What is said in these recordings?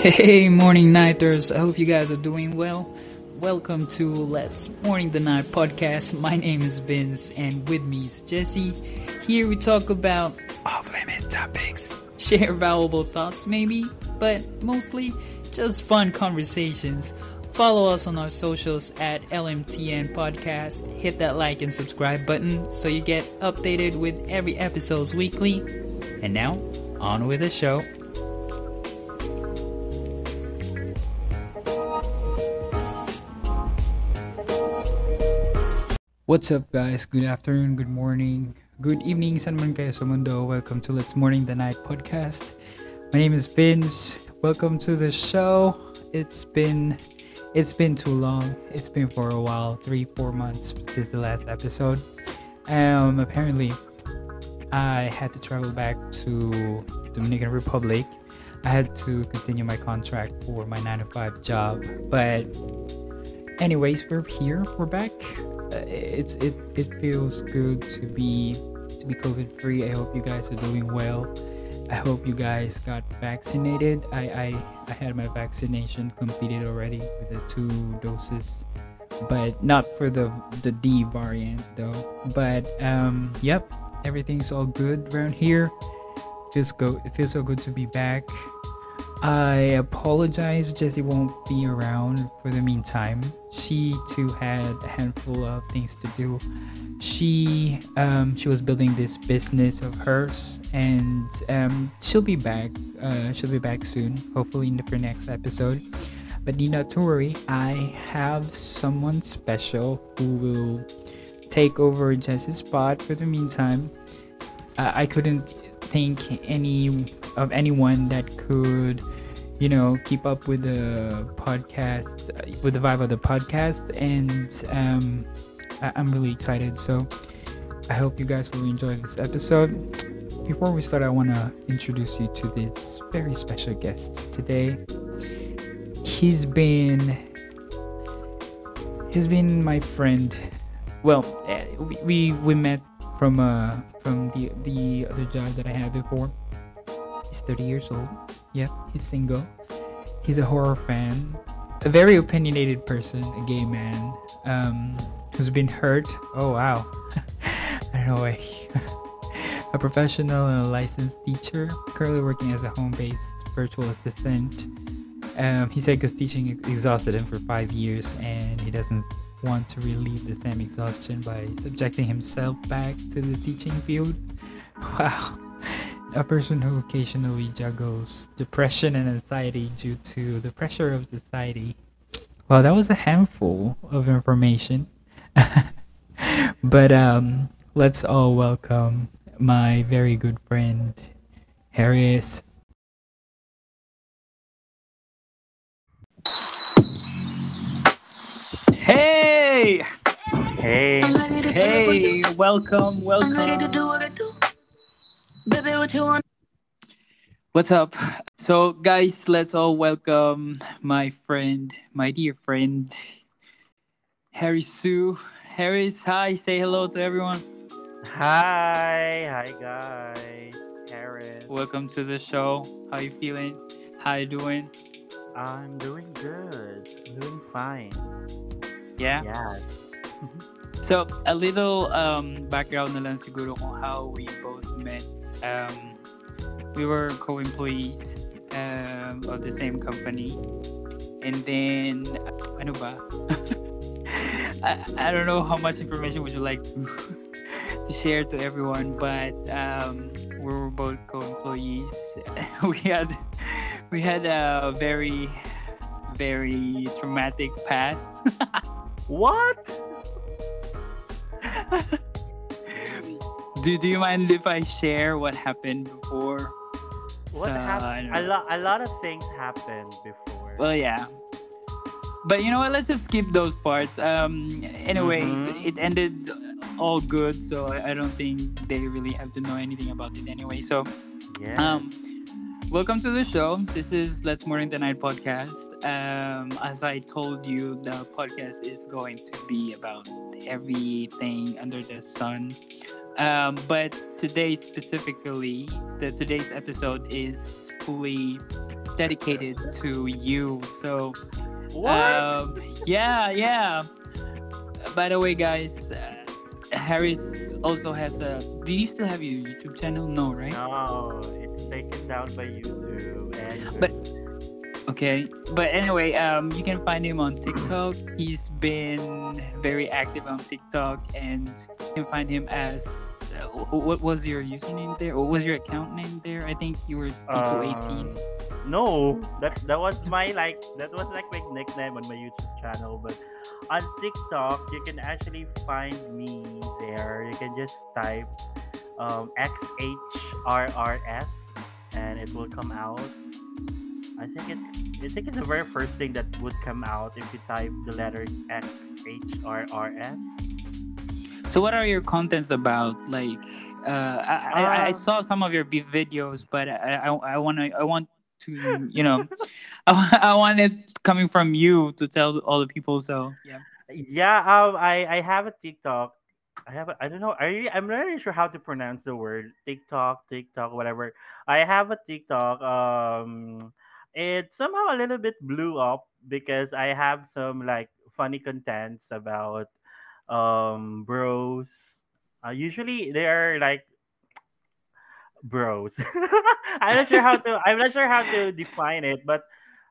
Hey, morning nighters. I hope you guys are doing well. Welcome to Let's Morning the Night podcast. My name is Vince and with me is Jesse. Here we talk about off limit topics, share valuable thoughts maybe, but mostly just fun conversations. Follow us on our socials at LMTN Podcast. Hit that like and subscribe button so you get updated with every episode's weekly. And now, on with the show. What's up guys? Good afternoon, good morning, good evening, San man kayo sa mundo. Welcome to Let's Morning the Night podcast. My name is Vince. Welcome to the show. It's been it's been too long. It's been for a while, three, four months since the last episode. Um apparently I had to travel back to Dominican Republic. I had to continue my contract for my 9 to 5 job. But anyways, we're here. We're back it's it it feels good to be to be COVID free. I hope you guys are doing well. I hope you guys got vaccinated. I I, I had my vaccination completed already with the two doses, but not for the the D variant though. But um, yep, everything's all good around here. Feels go. It feels so good to be back. I apologize, Jessie won't be around for the meantime. She too had a handful of things to do. She um, she was building this business of hers, and um, she'll be back. Uh, she'll be back soon, hopefully in the next episode. But need not to worry. I have someone special who will take over Jessie's spot for the meantime. Uh, I couldn't think any of anyone that could you know keep up with the podcast with the vibe of the podcast. And um, I- i'm really excited. So i hope you guys will enjoy this episode. Before we start i want to introduce you to this very special guest today. He's been he's been my friend. Well eh, we we, we met from uh from the the other job that I had before. He's 30 years old. Yep, he's single. He's a horror fan. A very opinionated person, a gay man, um, who's been hurt. Oh wow. I don't know why. a professional and a licensed teacher, currently working as a home-based virtual assistant. Um, he said because teaching exhausted him for five years and he doesn't want to relieve the same exhaustion by subjecting himself back to the teaching field. Wow. A person who occasionally juggles depression and anxiety due to the pressure of society. Well, that was a handful of information. but um, let's all welcome my very good friend, Harris. Hey! Hey, Hey, welcome, welcome. Baby, what you want? What's up? So, guys, let's all welcome my friend, my dear friend, Harry Sue. Harris, hi, say hello to everyone. hi, hi guys, Harris. Welcome to the show. How you feeling? How you doing? I'm doing good, doing fine. Yeah? Yes. So, a little um, background na lang siguro kung how we both met. Um, we were co-employees um, of the same company. And then, ano ba? I, I don't know how much information would you like to to share to everyone, but um, we were both co-employees. we had we had a very very traumatic past. What? Do do you mind if I share what happened before? What So, happened? A lot, a lot of things happened before. Well, yeah. But you know what? Let's just skip those parts. Um. Anyway, Mhm. it ended all good, so I, I don't think they really have to know anything about it anyway. So, yes. um, welcome to the show. This is Let's Morning the Night podcast. Um, as I told you, the podcast is going to be about everything under the sun. Um, but today specifically, the today's episode is fully dedicated to you. So, What? um, yeah, yeah. By the way, guys, uh, Harris also has a. Do you still have your YouTube channel? No, right? no, it's taken down by YouTube and. But- Okay, but anyway, um, you can find him on TikTok. He's been very active on TikTok, and you can find him as uh, what was your username there? What was your account name there? I think you were Tito18. Um, no, that that was my like that was like my nickname on my YouTube channel. But on TikTok, you can actually find me there. You can just type um, XHRRS and it will come out. I think it I think it's the very first thing that would come out if you type the letters XHRRS. So, what are your contents about? Like, uh, I, I, I Um, saw some of your videos, but I, I, I want to, I want to, you know, I, I want it coming from you to tell all the people. So, yeah. Yeah, um, I I have a TikTok. I have a, I don't know. You, I'm not really sure how to pronounce the word TikTok, TikTok, whatever. I have a TikTok. Um, it somehow a little bit blew up because I have some like funny contents about um bros. Uh, usually they are like bros. I'm not sure how to. I'm not sure how to define it, but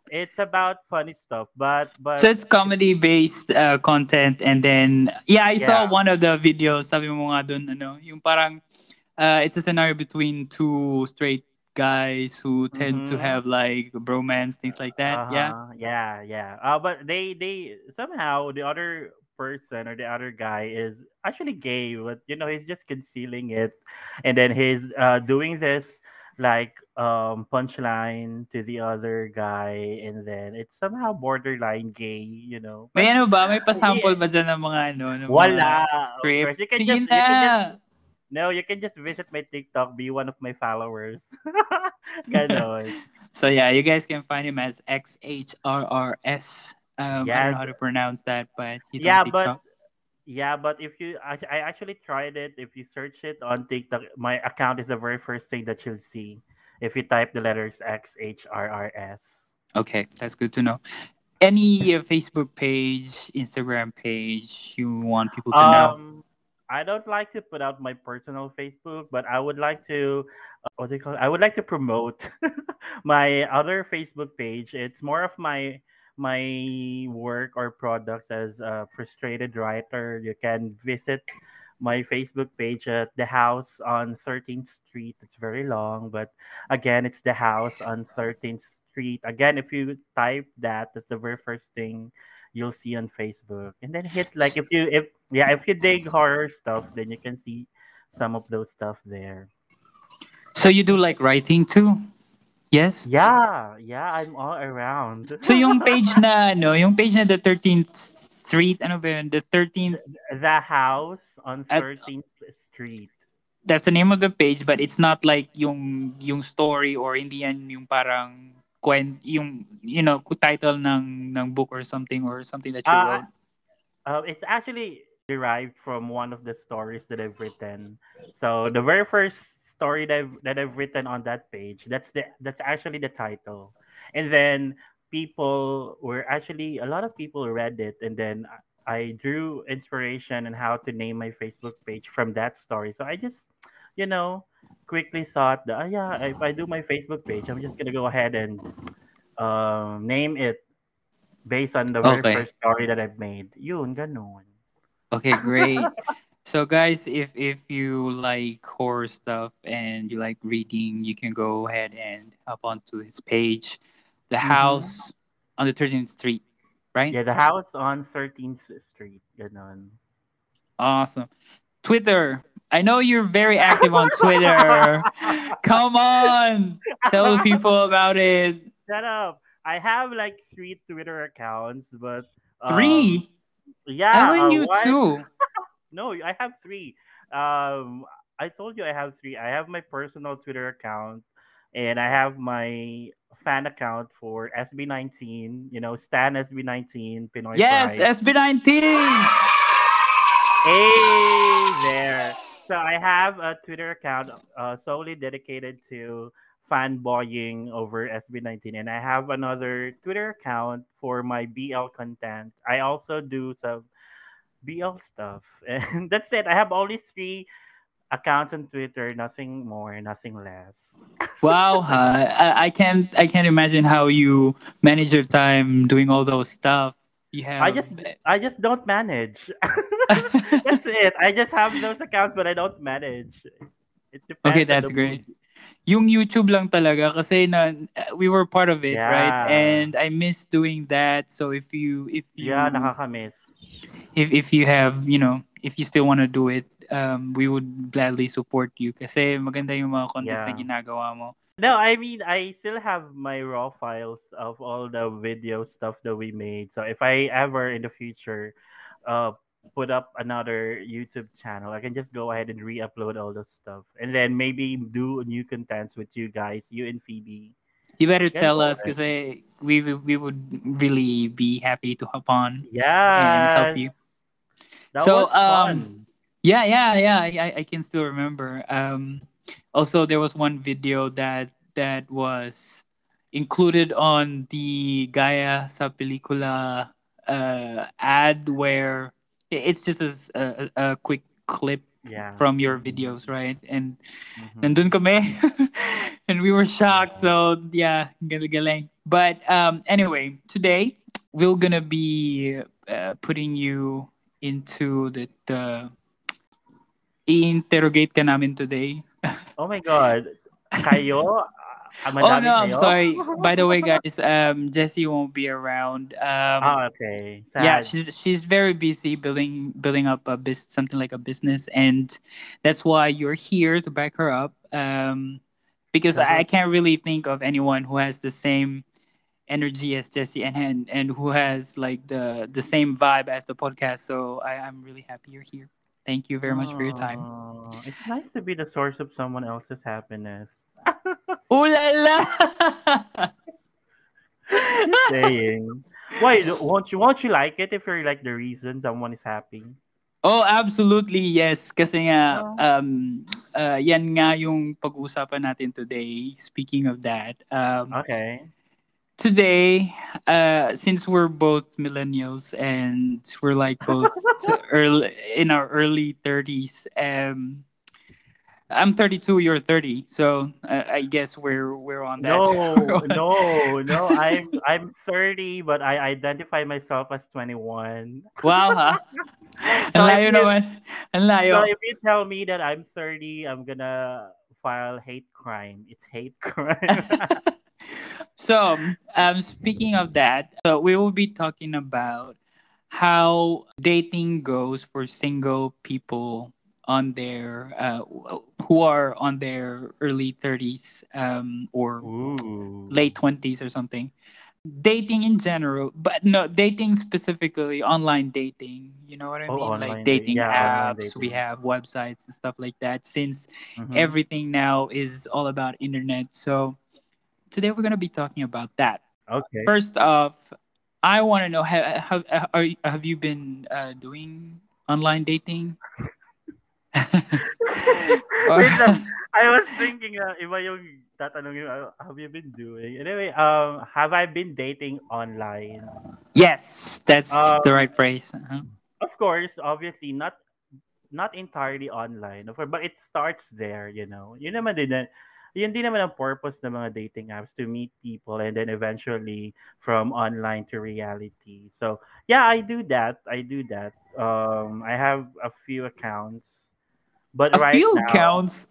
it's about funny stuff. But but So it's comedy based uh, content and then yeah, I saw one of the videos sabi mo nga dun ano, yung parang uh, it's a scenario between two straight guys who tend to Mhm. have like bromance things like that. Yeah. Uh-huh. Yeah, yeah. Uh, but they they somehow the other person or the other guy is actually gay, but you know he's just concealing it, and then he's uh doing this like um punchline to the other guy, and then it's somehow borderline gay, you know. May ano ba? May pasample ba dyan ng mga ano? Ng Wala. Script? you can Sige just- you can just- no, you can just visit my TikTok, be one of my followers. Ganon. So yeah, you guys can find him as XHRRS. Um, I don't know how to pronounce that, but he's yeah, on TikTok. but yeah, but if you, I, I actually tried it. If you search it on TikTok, my account is the very first thing that you'll see. If you type the letters X H R R S. Okay, that's good to know. Any uh, Facebook page, Instagram page you want people to know? I don't like to put out my personal Facebook, but I would like to, uh, what do you call it? I would like to promote my other Facebook page. It's more of my my work or products as a frustrated writer. You can visit my Facebook page at the house on 13th Street. It's very long, but again, it's the house on 13th Street. Again, if you type that, that's the very first thing you'll see on Facebook. And then hit like if you if yeah, if you dig horror stuff, then you can see some of those stuff there. So you do like writing too? Yes? Yeah, yeah, I'm all around. So yung page na ano, yung page na the 13th Street, ano ba yun? The 13th, the house on At- 13th Street. that's the name of the page, but it's not like yung yung story or hindi yan yung parang kwent, yung, you know, title ng, ng book or something or something that you Ah, wrote. Uh, it's actually derived from one of the stories that I've written. So the very first story that I've, that I've written on that page, that's the that's actually the title. And then people were actually a lot of people read it, and then I drew inspiration on how to name my Facebook page from that story. So I just, you know, quickly thought that, "Ah, yeah, if I do my Facebook page, I'm just gonna go ahead and um, name it based on the very first story that I've made. Yun, ganun. Okay, great. so guys, if if you like horror stuff and you like reading, you can go ahead and hop onto his page, The Mhm. House on the 13th Street, right? Yeah, the house on 13th Street. Ganun. Awesome. Twitter. I know you're very active on Twitter. Come on, tell people about it. Shut up. I have like three Twitter accounts, but um, Three. Yeah, uh, you too. No, I have three. Um, I told you I have three. I have my personal Twitter account, and I have my fan account for SB19. You know, Stan SB19 Pinoy Yes, Pride. SB19. Hey there. So I have a Twitter account uh, solely dedicated to fanboying over SB19 and I have another Twitter account for my BL content. I also do some BL stuff. And that's it. I have only three accounts on Twitter, nothing more, nothing less. wow, huh? I, I can't I can't imagine how you manage your time doing all those stuff. You have I just I just don't manage. that's it. I just have those accounts but I don't manage. It depends Okay, that's great. mood. Yung YouTube lang talaga kasi na we were part of it, right? Yeah. And I miss doing that. So if you if you Yeah, nakakamiss. if if you have, you know, if you still want to do it, um we would gladly support you kasi maganda yung mga contents na Yeah. ginagawa mo. No, I mean I still have my raw files of all the video stuff that we made. So if I ever in the future uh put up another YouTube channel, I can just go ahead and re-upload all those stuff. And then maybe do new contents with you guys, you and Phoebe. You better Ganun tell po us because kasi we we would really be happy to hop on. Yes. help you. That So, was um. Yeah, yeah, yeah. I, I- I can still remember. Um, also, there was one video that that was included on the Gaya sa Pelikula uh, ad where i- it's just a a quick clip yeah. from your videos, right? And Mhm. nandun kami and we were shocked. So yeah, galing. But um, anyway, today we're gonna be uh, putting you into the, the i-interrogate ka namin today. Oh my god. Kayo? Ah, oh no, I'm sorry. By the way, guys, um, Jessie won't be around. Um, Ah, okay. Sad. yeah she's she's very busy building building up a bus something like a business and that's why you're here to back her up um because i can't really think of anyone who has the same energy as jesse and and, and who has like the the same vibe as the podcast so I, i'm really happy you're here thank you very much for your time Oh, It's nice to be the source of someone else's happiness. Ooh la la! Saying. Why won't you won't you like it if you're like the reason someone is happy? Oh, absolutely, yes. Kasi nga, Oh. um, uh, yan nga yung pag-uusapan natin today. Speaking of that, um, Okay. today, uh, since we're both millennials and we're like both early in our early 30s, um, I'm 32, you're 30, so uh, I guess we're we're on that. No, no, no. I'm I'm 30, but I identify myself as 21. Wow, ha? So Ang layo if you- naman. Ang layo. So if you tell me that I'm 30, I'm gonna file hate crime. It's hate crime. so, um, speaking of that, so we will be talking about how dating goes for single people on their uh, who are on their early 30s um, or Ooh. late 20s or something. Dating in general, but no, dating specifically, online dating. You know what I Oh, mean? Like dating. dating Yeah, apps. We have websites and stuff like that. Since Mhm. everything now is all about internet. So today we're gonna be talking about that. Okay. First off, I want to know have have have you been uh, doing online dating? Wait lang. I was thinking, uh, iba yung tatanungin, uh, have you been doing? Anyway, um, have I been dating online? yes, that's Um, the right phrase. Uh-huh. Of course, obviously, not not entirely online, of course, but it starts there, you know. Yun naman din, na- yun din naman ang purpose ng mga dating apps to meet people and then eventually from online to reality. So, yeah, I do that. I do that. Um, I have a few accounts. But A right few now, counts.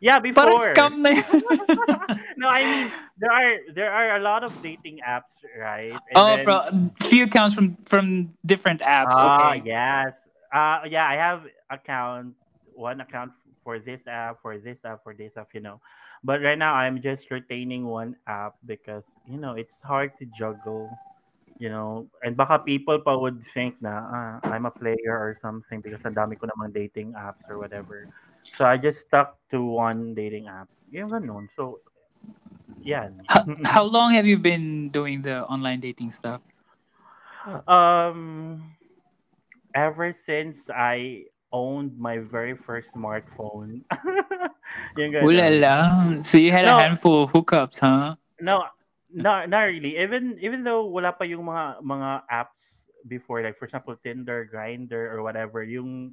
Yeah, Parang before. scam na yun. no, I mean there are there are a lot of dating apps, right? And oh, then- bro, few counts from from different apps. Ah, okay. yes. Uh yeah, I have account one account for this app, for this app, for this app, you know. But right now I'm just retaining one app because, you know, it's hard to juggle, you know. And baka people pa would think na ah, I'm a player or something because ang dami ko namang dating apps or whatever. So I just stuck to one dating app. Yung ganun. So, yan. How, how long have you been doing the online dating stuff? Um, ever since I owned my very first smartphone. yung Ooh la la. So you had a handful of hookups, huh? no, not not really. Even even though wala pa yung mga mga apps before, like for example, Tinder, Grindr, or whatever, yung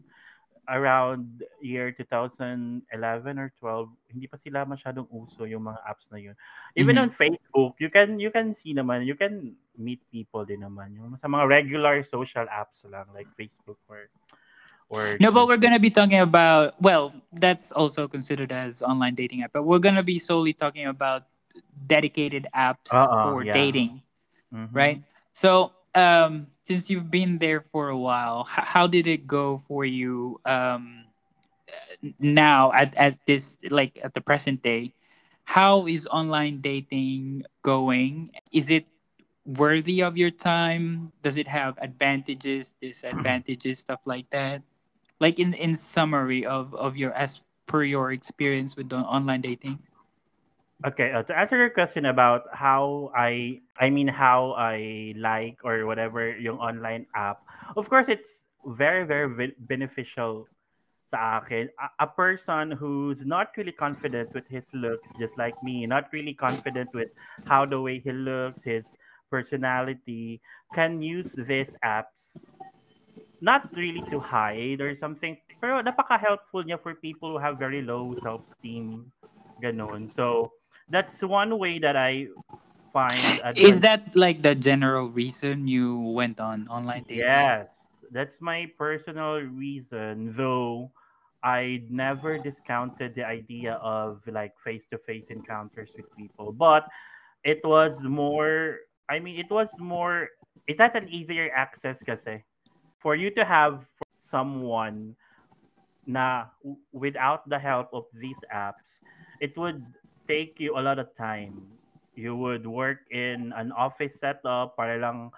around year 2011 or 12, hindi pa sila masyadong uso yung mga apps na yun. Even Mhm. on Facebook, you can you can see naman, you can meet people din naman. Yung sa mga regular social apps lang like Facebook or or No, but we're gonna be talking about well, that's also considered as online dating app, but we're gonna be solely talking about dedicated apps Uh-uh, for yeah. dating, Mhm. right? So, um, since you've been there for a while, h- how did it go for you um, now at, at this like at the present day? How is online dating going? Is it worthy of your time? Does it have advantages, disadvantages, stuff like that? Like in in summary of of your as per your experience with the online dating. Okay, uh, to answer your question about how I I mean how I like or whatever yung online app. Of course, it's very very ve- beneficial sa akin. A, a person who's not really confident with his looks just like me, not really confident with how the way he looks, his personality can use these apps not really to hide or something, pero napaka-helpful niya for people who have very low self-esteem. Ganon. So, that's one way that I find Is that like the general reason you went on online dating? Yes, that's my personal reason, though I never discounted the idea of like face-to-face encounters with people, but it was more I mean it was more it has an easier access kasi for you to have someone na without the help of these apps it would take you a lot of time. You would work in an office setup para lang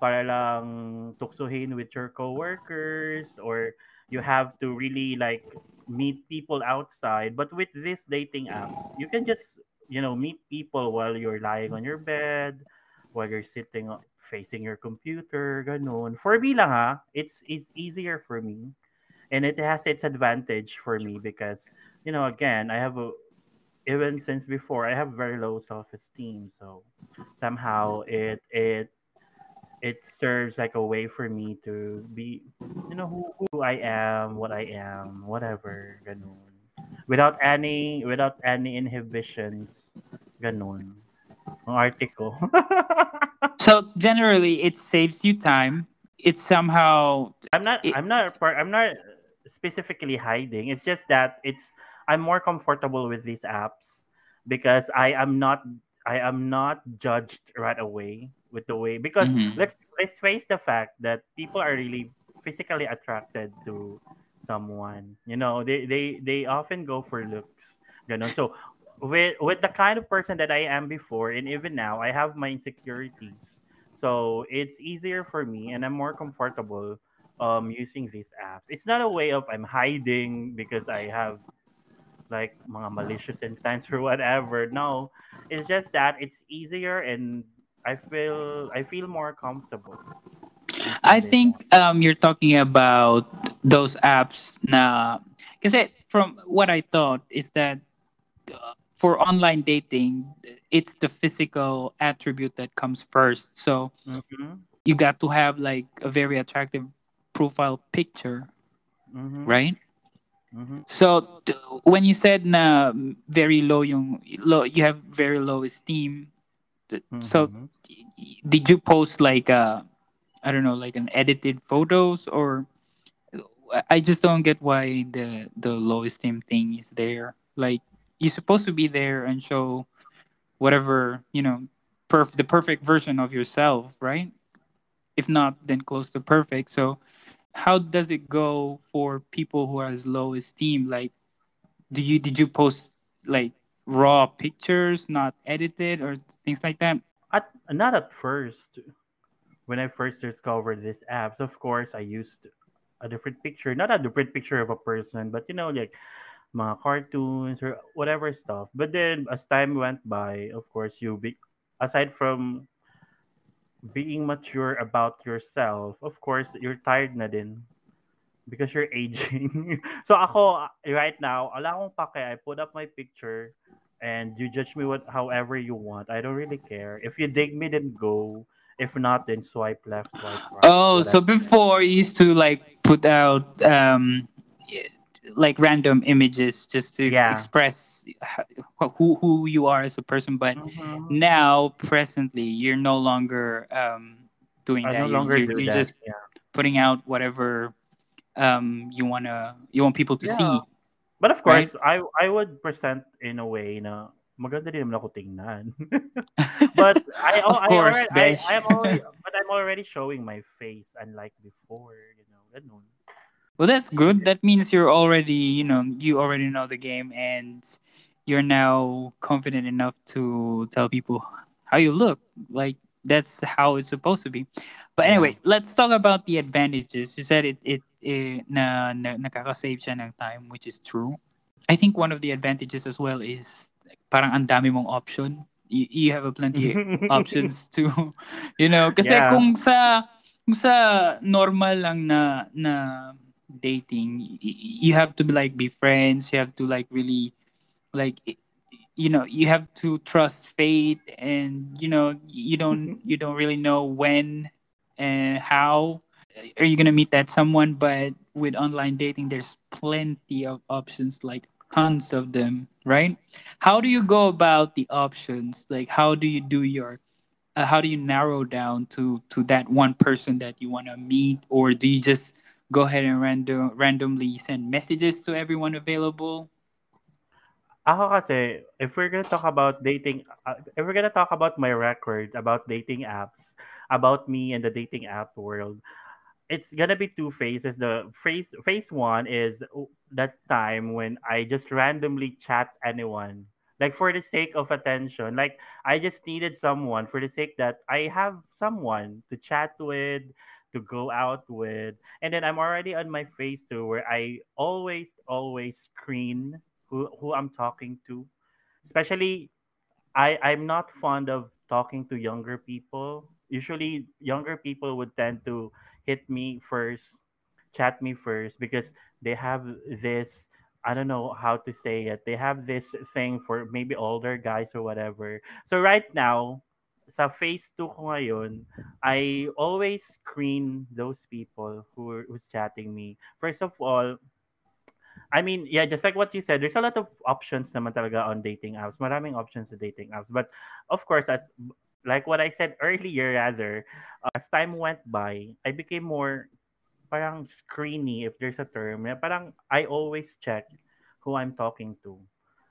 para lang with your coworkers or you have to really like meet people outside. But with these dating apps you can just you know meet people while you're lying on your bed while you're sitting facing your computer ganun. For me lang ha it's it's easier for me. And it has its advantage for me because you know again i have a even since before i have very low self-esteem so somehow mm-hmm. it it it serves like a way for me to be you know who, who i am what i am whatever ganun. Without any without any inhibitions ganun. Ang article So generally, it saves you time. It's somehow i'm not it, i'm not i'm not specifically hiding. It's just that it's i'm more comfortable with these apps because i am not i am not judged right away with the way because Mhm. let's let's face the fact that people are really physically attracted to someone. You know they they they often go for looks you know. So with with the kind of person that i am before and even now i have my insecurities. So it's easier for me and i'm more comfortable um using these apps. It's not a way of i'm hiding because i have like mga malicious intents or whatever. No it's just that it's easier and i feel i feel more comfortable. I think um, you're talking about those apps na kasi from what I thought is that uh, for online dating it's the physical attribute that comes first. So mm-hmm, you got to have like a very attractive profile picture mm-hmm, right mm-hmm, so t- when you said na very low yung low you have very low esteem th- so mm-hmm. did you post like uh I don't know like an edited photos or I just don't get why the the low esteem thing is there. Like you're supposed to be there and show whatever you know, perf- the perfect version of yourself, right? If not, then close to perfect. So how does it go for people who has low esteem? Like, do you did you post like raw pictures, not edited or things like that? At, not at first when i first discovered these apps of course i used a different picture not a different picture of a person but you know like mga cartoons or whatever stuff but then as time went by of course you be aside from being mature about yourself of course you're tired na din because you're aging. so ako right now, ala akong pake. I put up my picture and you judge me what however you want. I don't really care. If you dig me, then go. If not, then swipe left, swipe right. Oh, so before you used to like put out um like random images just to Yeah. express who who you are as a person, but Mhm. now presently you're no longer um doing I that. no You're, longer you're, do you're that. just Yeah. putting out whatever um you wanna you want people to see. But of Right. course, I I would present in a way na maganda din naman ako tingnan. but I, Of I course, already, I, I'm already, but I'm already showing my face unlike before, you know. ganun. Well, that's good. That means you're already, you know, you already know the game and you're now confident enough to tell people how you look. Like that's how it's supposed to be. But Yeah. anyway, let's talk about the advantages. You said it it, it na, na nakaka-save siya ng time, which is true. I think one of the advantages as well is like, parang ang dami mong option. You, you have a plenty of options to you know kasi Yeah. kung sa kung sa normal lang na na dating you have to be like be friends you have to like really like you know you have to trust fate and you know you don't you don't really know when and how are you gonna meet that someone but with online dating there's plenty of options like tons of them right? How do you go about the options? Like how do you do your uh, how do you narrow down to to that one person that you want to meet or do you just go ahead and random randomly send messages to everyone available Ako kasi, if we're gonna talk about dating, uh, if we're gonna talk about my record about dating apps, about me and the dating app world, it's gonna be two phases. The phase phase one is that time when I just randomly chat anyone, like for the sake of attention. Like I just needed someone for the sake that I have someone to chat with, to go out with, and then I'm already on my phase two where I always always screen who who I'm talking to, especially I I'm not fond of talking to younger people. Usually, younger people would tend to hit me first, chat me first because they have this. I don't know how to say it. They have this thing for maybe older guys or whatever. So right now, sa 2 ko ngayon, I always screen those people who are- who's chatting me. First of all, I mean, yeah, just like what you said, there's a lot of options naman talaga on dating apps. Maraming options sa dating apps. But of course, as like what I said earlier, rather, uh, as time went by, I became more parang screeny, if there's a term. Parang I always check who I'm talking to.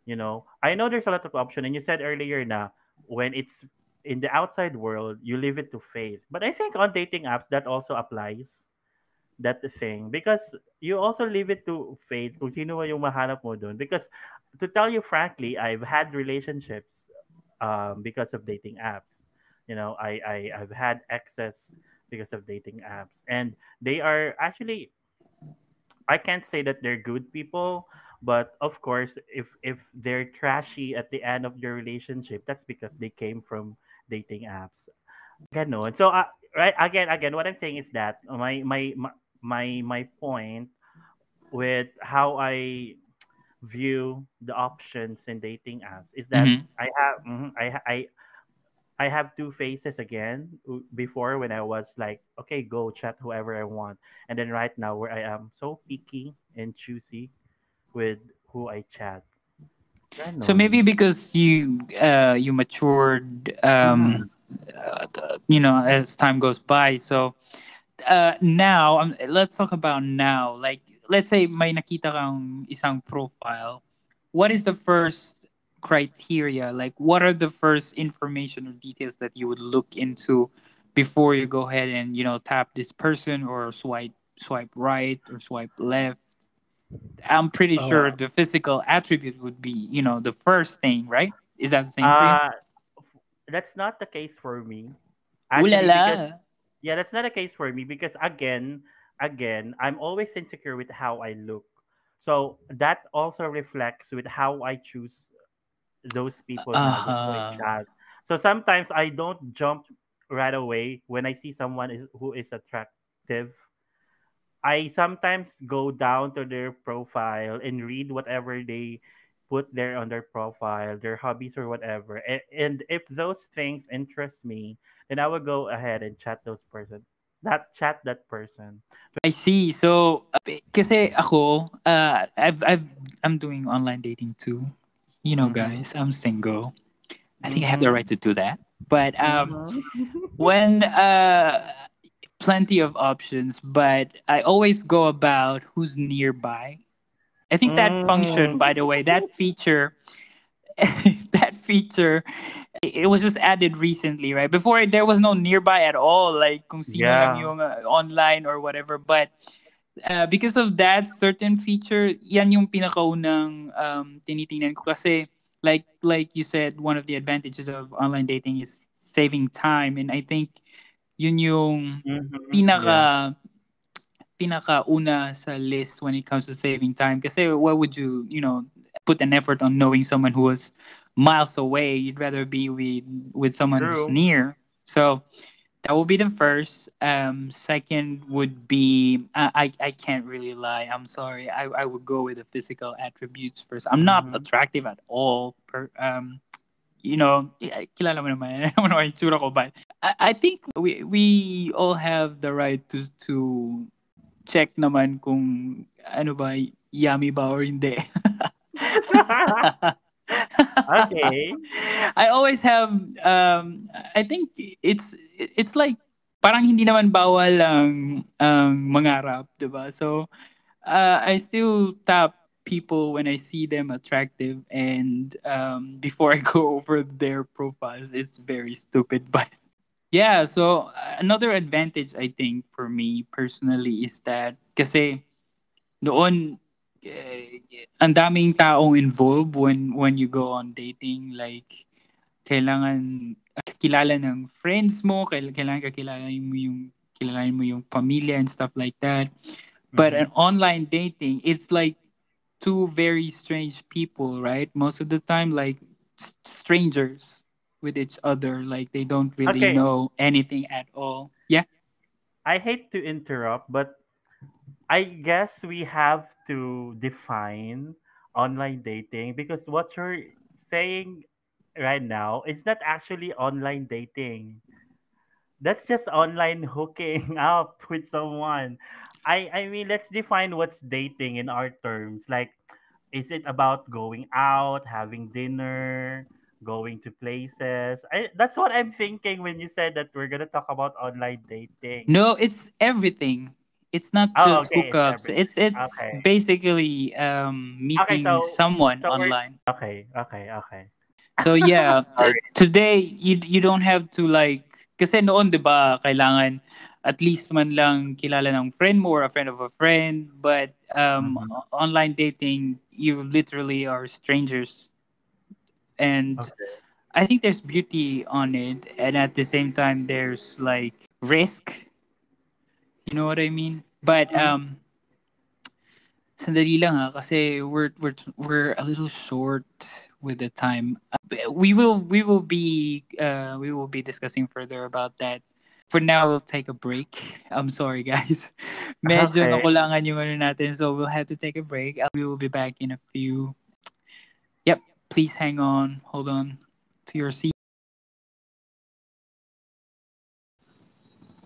You know, I know there's a lot of option, and you said earlier na when it's in the outside world, you leave it to faith. But I think on dating apps that also applies that thing. Because you also leave it to fate kung sino yung mahanap mo doon because to tell you frankly I've had relationships um, because of dating apps. You know I, I I've had access because of dating apps. And they are actually I can't say that they're good people but of course if if they're trashy at the end of your relationship that's because they came from dating apps Ganon. So, uh, right, again, again, what I'm saying is that my, my, my, my, point with how I view the options in dating apps is that Mhm. I have, mhm, I, I, I have two faces again before when I was like, okay, go chat whoever I want. And then right now where I am so picky and choosy with who I chat. So maybe because you uh you matured um uh, you know as time goes by. So uh now um, let's talk about now. Like let's say may nakita kang isang profile. What is the first criteria? Like what are the first information or details that you would look into before you go ahead and you know tap this person or swipe swipe right or swipe left i'm pretty Uh, sure the physical attribute would be you know the first thing right is that the same Uh, that's not the case for me. Ooh la la. because yeah, that's not a case for me because again, again, I'm always insecure with how I look. So that also reflects with how I choose those people now, those who I Uh-huh. chat. So sometimes I don't jump right away when I see someone is who is attractive. I sometimes go down to their profile and read whatever they put there on their profile, their hobbies or whatever. And, and if those things interest me, then I will go ahead and chat those person. That chat that person. I see. So, uh, kasi ako, uh, I've, I've, I'm doing online dating too. You know, Mhm. guys, I'm single. I think I have the Mhm. right to do that. But um, Mhm. when uh, plenty of options, but I always go about who's nearby. I think that function, Mm. by the way, that feature, that feature, it was just added recently, right? Before there was no nearby at all, like kung sino Yeah. yung uh, online or whatever. But uh, because of that certain feature, yan yung pinakaunang um, tinitingnan ko kasi like like you said, one of the advantages of online dating is saving time, and I think yun yung Mhm. pinaka pinaka una sa list when it comes to saving time. Kasi why would you you know put an effort on knowing someone who was miles away? You'd rather be with with someone who's near. So that would be the first. Um second would be i i, I can't really lie. I'm sorry. I i would go with the physical attributes first. I'm not Mhm. attractive at all per um you know, ki- kilala mo naman, mo naman yung tsura ko, but I, I think we we all have the right to to check naman kung ano ba, yummy ba or hindi. Okay. I always have um I think it's it's like parang hindi naman bawal ang ang mangarap, 'di ba? So uh, I still tap people when I see them attractive and um before I go over their profiles it's very stupid but yeah so another advantage I think for me personally is that kasi noon eh, ang daming taong involved when when you go on dating like kailangan kilala ng friends mo kail- kailangan kakilala mo yung kilalanin mo yung pamilya and stuff like that but Mhm. an online dating it's like two very strange people right most of the time like strangers with each other like they don't really Okay. know anything at all yeah I hate to interrupt, but I guess we have to define online dating because what you're saying right now is not actually online dating. That's just online hooking up with someone. I I mean, let's define what's dating in our terms. Like, is it about going out, having dinner, going to places? I, that's what I'm thinking when you said that we're gonna talk about online dating. no it's everything it's not Oh, just okay, hookups it's it's Okay. basically um meeting so- someone so online Okay, okay, okay. So yeah, today you you don't have to like kasi noon 'di ba kailangan at least man lang kilala ng friend mo or a friend of a friend but um Mhm. online dating you literally are strangers and Okay. I think there's beauty on it and at the same time there's like risk you know what I mean but Mhm. um sandali lang ha kasi we're we're we're a little short with the time Uh, we will we will be uh we will be discussing further about that for now we'll take a break. I'm sorry guys. Medyo Okay. nakulangan yung ano natin so we'll have to take a break. Uh, we will be back in a few. Yep please hang on. Hold on to your seat.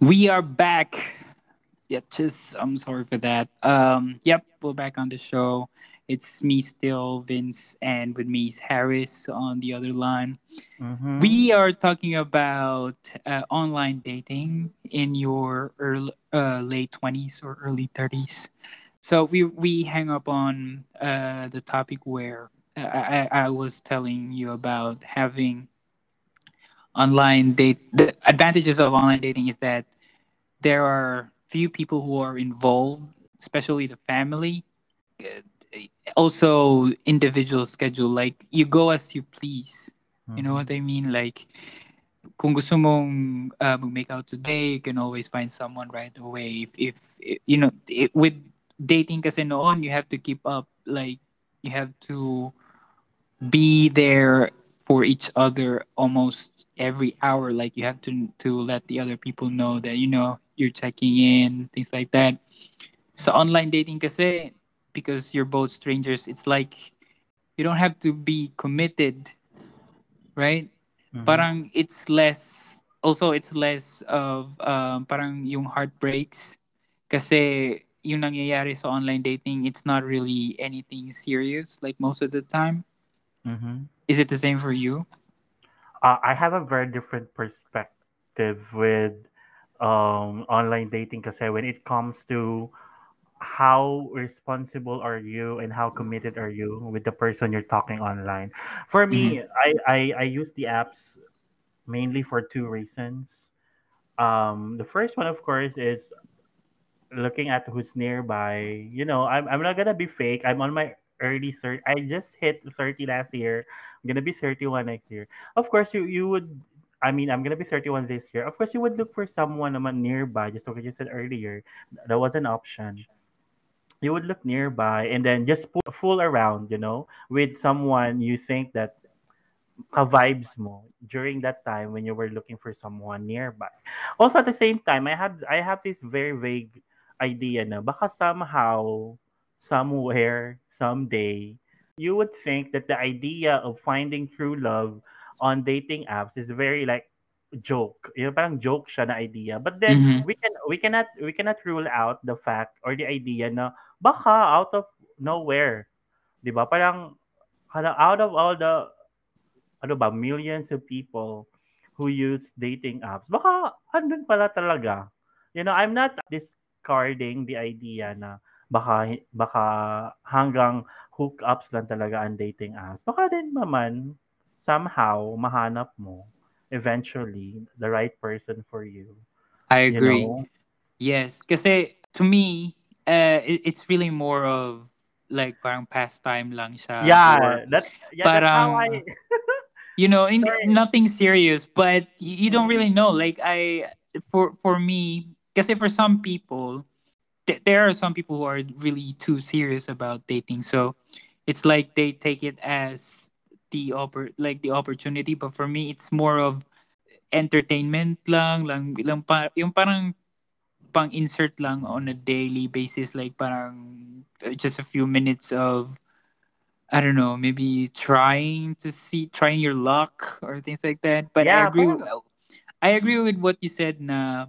We are back. Yeah just i'm sorry for that. Um yep we're back on the show it's me still vince and with me is harris on the other line. Mhm. we are talking about uh, online dating in your early, uh, late 20s or early 30s so we we hang up on uh, the topic where uh, I, I was telling you about having online date the advantages of online dating is that there are few people who are involved especially the family also individual schedule like you go as you please you know what I mean? Like, kung gusto mong uh, mag-make out today, you can always find someone right away. If, if you know, it, with dating kasi noon, you have to keep up. Like, you have to be there for each other almost every hour. Like, you have to to let the other people know that you know you're checking in, things like that. sa online dating kasi because you're both strangers, it's like you don't have to be committed, right? Mhm. Parang it's less also it's less of um, parang yung heartbreaks kasi yung nangyayari sa online dating it's not really anything serious like most of the time. Mhm. Is it the same for you? uh, I have a very different perspective with um, online dating kasi when it comes to how responsible are you and how committed are you with the person you're talking online. For me, I, I, I use the apps mainly for two reasons. Um, the first one, of course, is looking at who's nearby. You know, I'm, I'm not gonna be fake. I'm on my early 30. I just hit 30 last year. I'm gonna be 31 next year. Of course, you you would. I mean, I'm gonna be 31 this year. Of course, you would look for someone nearby. Just like you said earlier, that was an option. You would look nearby and then just pu- fool around, you know, with someone you think that ka-vibes mo during that time when you were looking for someone nearby. Also at the same time, I have I have this very vague idea na baka somehow, somewhere, someday, you would think that the idea of finding true love on dating apps is very like joke. You know, parang joke siya na idea. But then Mhm. we can we cannot we cannot rule out the fact or the idea na baka out of nowhere, 'di ba? Parang out of all the ano ba, millions of people who use dating apps, baka andun pala talaga. You know, I'm not discarding the idea na baka baka hanggang hookups lang talaga ang dating apps. Baka din naman somehow mahanap mo eventually the right person for you. I You agree. know? Yes, kasi to me, uh, it, it's really more of like parang pastime lang siya. or, yeah, that yeah, that's how I parang- you know, in, nothing serious, but you, you don't really know. Like I, for for me, kasi for some people, th- there are some people who are really too serious about dating. So it's like they take it as the oppor- like the opportunity. But for me, it's more of entertainment lang, lang, lang pa, yung parang pang insert lang on a daily basis, like parang uh, just a few minutes of I don't know, maybe trying to see trying your luck or things like that. But yeah, I agree parang- I agree with what you said na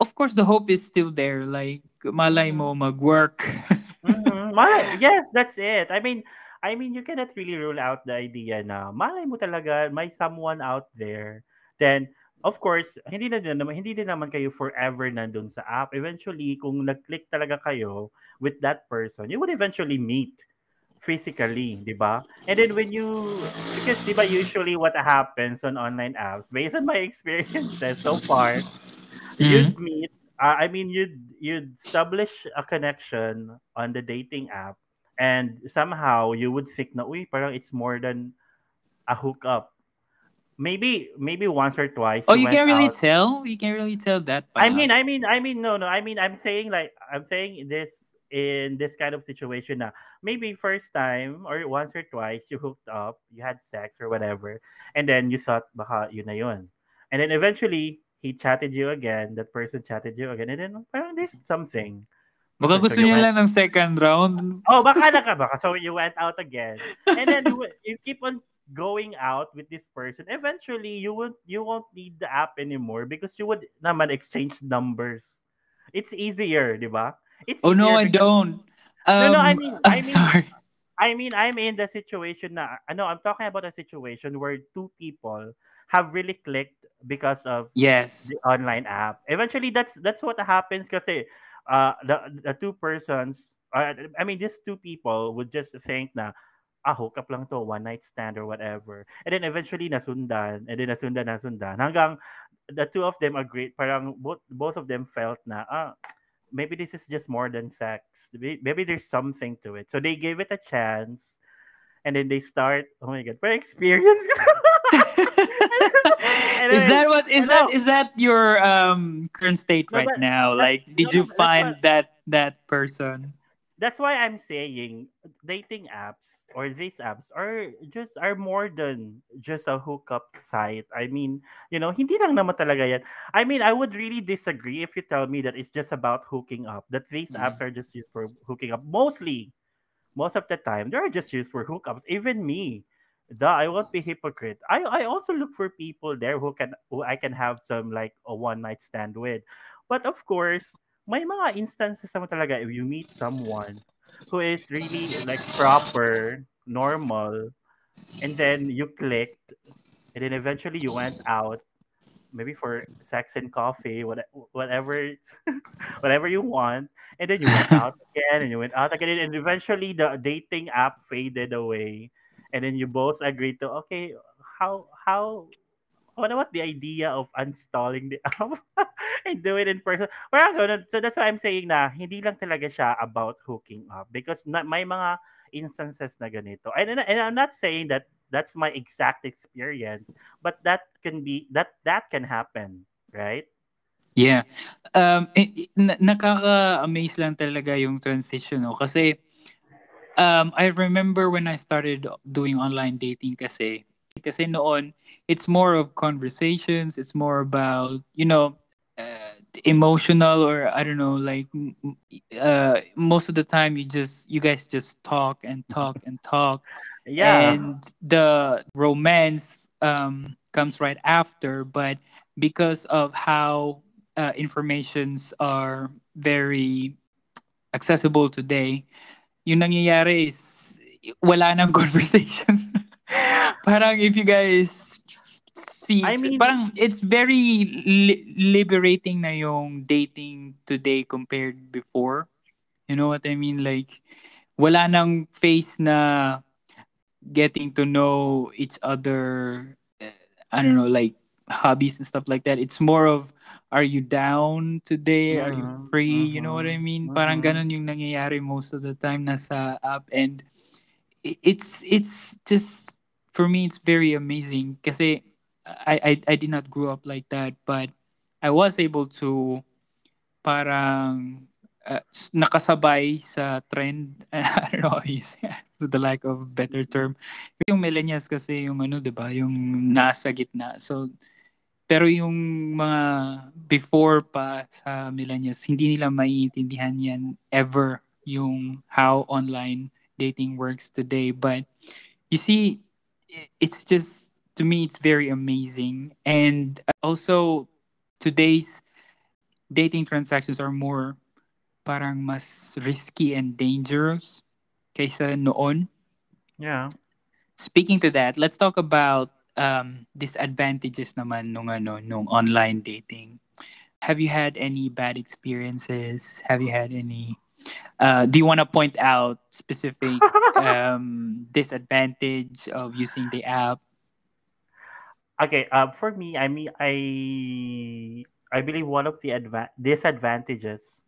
of course the hope is still there. Like malay mo mag-work. Mhm. Malay, yes, that's it. I mean, I mean, you cannot really rule out the idea na malay mo talaga may someone out there. Then, of course, hindi na din naman hindi din naman kayo forever nandun sa app. Eventually, kung nag-click talaga kayo with that person, you would eventually meet physically, di ba? And then when you, because di ba usually what happens on online apps, based on my experiences so far, you'd meet uh, I mean you'd you'd establish a connection on the dating app and somehow you would think na uy parang it's more than a hookup. Maybe maybe once or twice. oh, you can't really out. tell. You can't really tell that. I mean, I mean, I mean, no, no. I mean, I'm saying like I'm saying this in this kind of situation na maybe first time or once or twice you hooked up, you had sex or whatever, and then you thought baka yun na yun. And then eventually he chatted you again, that person chatted you again, and then parang there's something. Baka So gusto you niya went- lang ng second round. Oh, baka na ka baka. So you went out again. And then you, you keep on going out with this person. Eventually, you won't you won't need the app anymore because you would naman exchange numbers. It's easier, di ba? It's Oh no, I don't. No, no, I Um, mean- I'm I mean- sorry. I mean, I'm in the situation na, I know, I'm talking about a situation where two people have really clicked because of Yes. the online app. Eventually, that's that's what happens kasi uh, the, the two persons, uh, I mean, these two people would just think na, ah, hook up lang to, one night stand or whatever. And then eventually, nasundan, and then nasundan, nasundan, hanggang the two of them agreed, parang both, both of them felt na, ah, maybe this is just more than sex. Maybe there's something to it. So they gave it a chance, and then they start, oh my God, parang experience. is that what is that is that your um current state No, right but now? Like did no, you find what- that that person? That's why I'm saying dating apps or these apps are just are more than just a hookup site. I mean, you know, hindi lang naman talaga yan. I mean, I would really disagree if you tell me that it's just about hooking up. That these Mm. apps are just used for hooking up. Mostly, most of the time, they're just used for hookups. Even me, the I won't be hypocrite. I I also look for people there who can who I can have some like a one night stand with. But of course, may mga instances naman talaga if you meet someone who is really like proper, normal, and then you clicked, and then eventually you went out, maybe for sex and coffee, what, whatever, whatever you want, and then you went out again, and you went out again, and eventually the dating app faded away, and then you both agreed to okay, how how what about the idea of uninstalling the app and do it in person? Ganun. So that's why I'm saying na hindi lang talaga siya about hooking up because na, may mga instances na ganito. And, and, I'm not saying that that's my exact experience, but that can be that that can happen, right? Yeah. Um, nakaka-amaze lang talaga yung transition, no? Kasi, um, I remember when I started doing online dating kasi, kasi noon, it's more of conversations, it's more about, you know, uh, emotional or I don't know, like, uh, most of the time you just, you guys just talk and talk and talk. Yeah. and the romance um, comes right after but because of how uh, informations are very accessible today yung nangyayari is wala nang conversation parang if you guys see I mean- parang it's very li- liberating na yung dating today compared before. You know what I mean? Like wala nang face na getting to know each other uh, i don't know like hobbies and stuff like that. It's more of are you down today? Are you free? You know what i mean? Parang mhm. ganun yung nangyayari most of the time nasa app. And it's it's just for me it's very amazing. Kasi I, I I did not grow up like that but I was able to parang uh, nakasabay sa trend. I don't know to the lack of better term. Yung millennials kasi yung ano 'di ba? Yung nasa gitna. So pero yung mga before pa sa millennials hindi nila maiintindihan yan ever yung how online dating works today. But you see it's just to me it's very amazing. And also today's dating transactions are more parang mas risky and dangerous kaysa noon. Yeah. speaking to that let's talk about um disadvantages naman nung ano nung online dating. Have you had any bad experiences? Have you had any uh do you want to point out specific um disadvantage of using the app Okay, uh, for me, I mean, I I believe one of the adva- disadvantages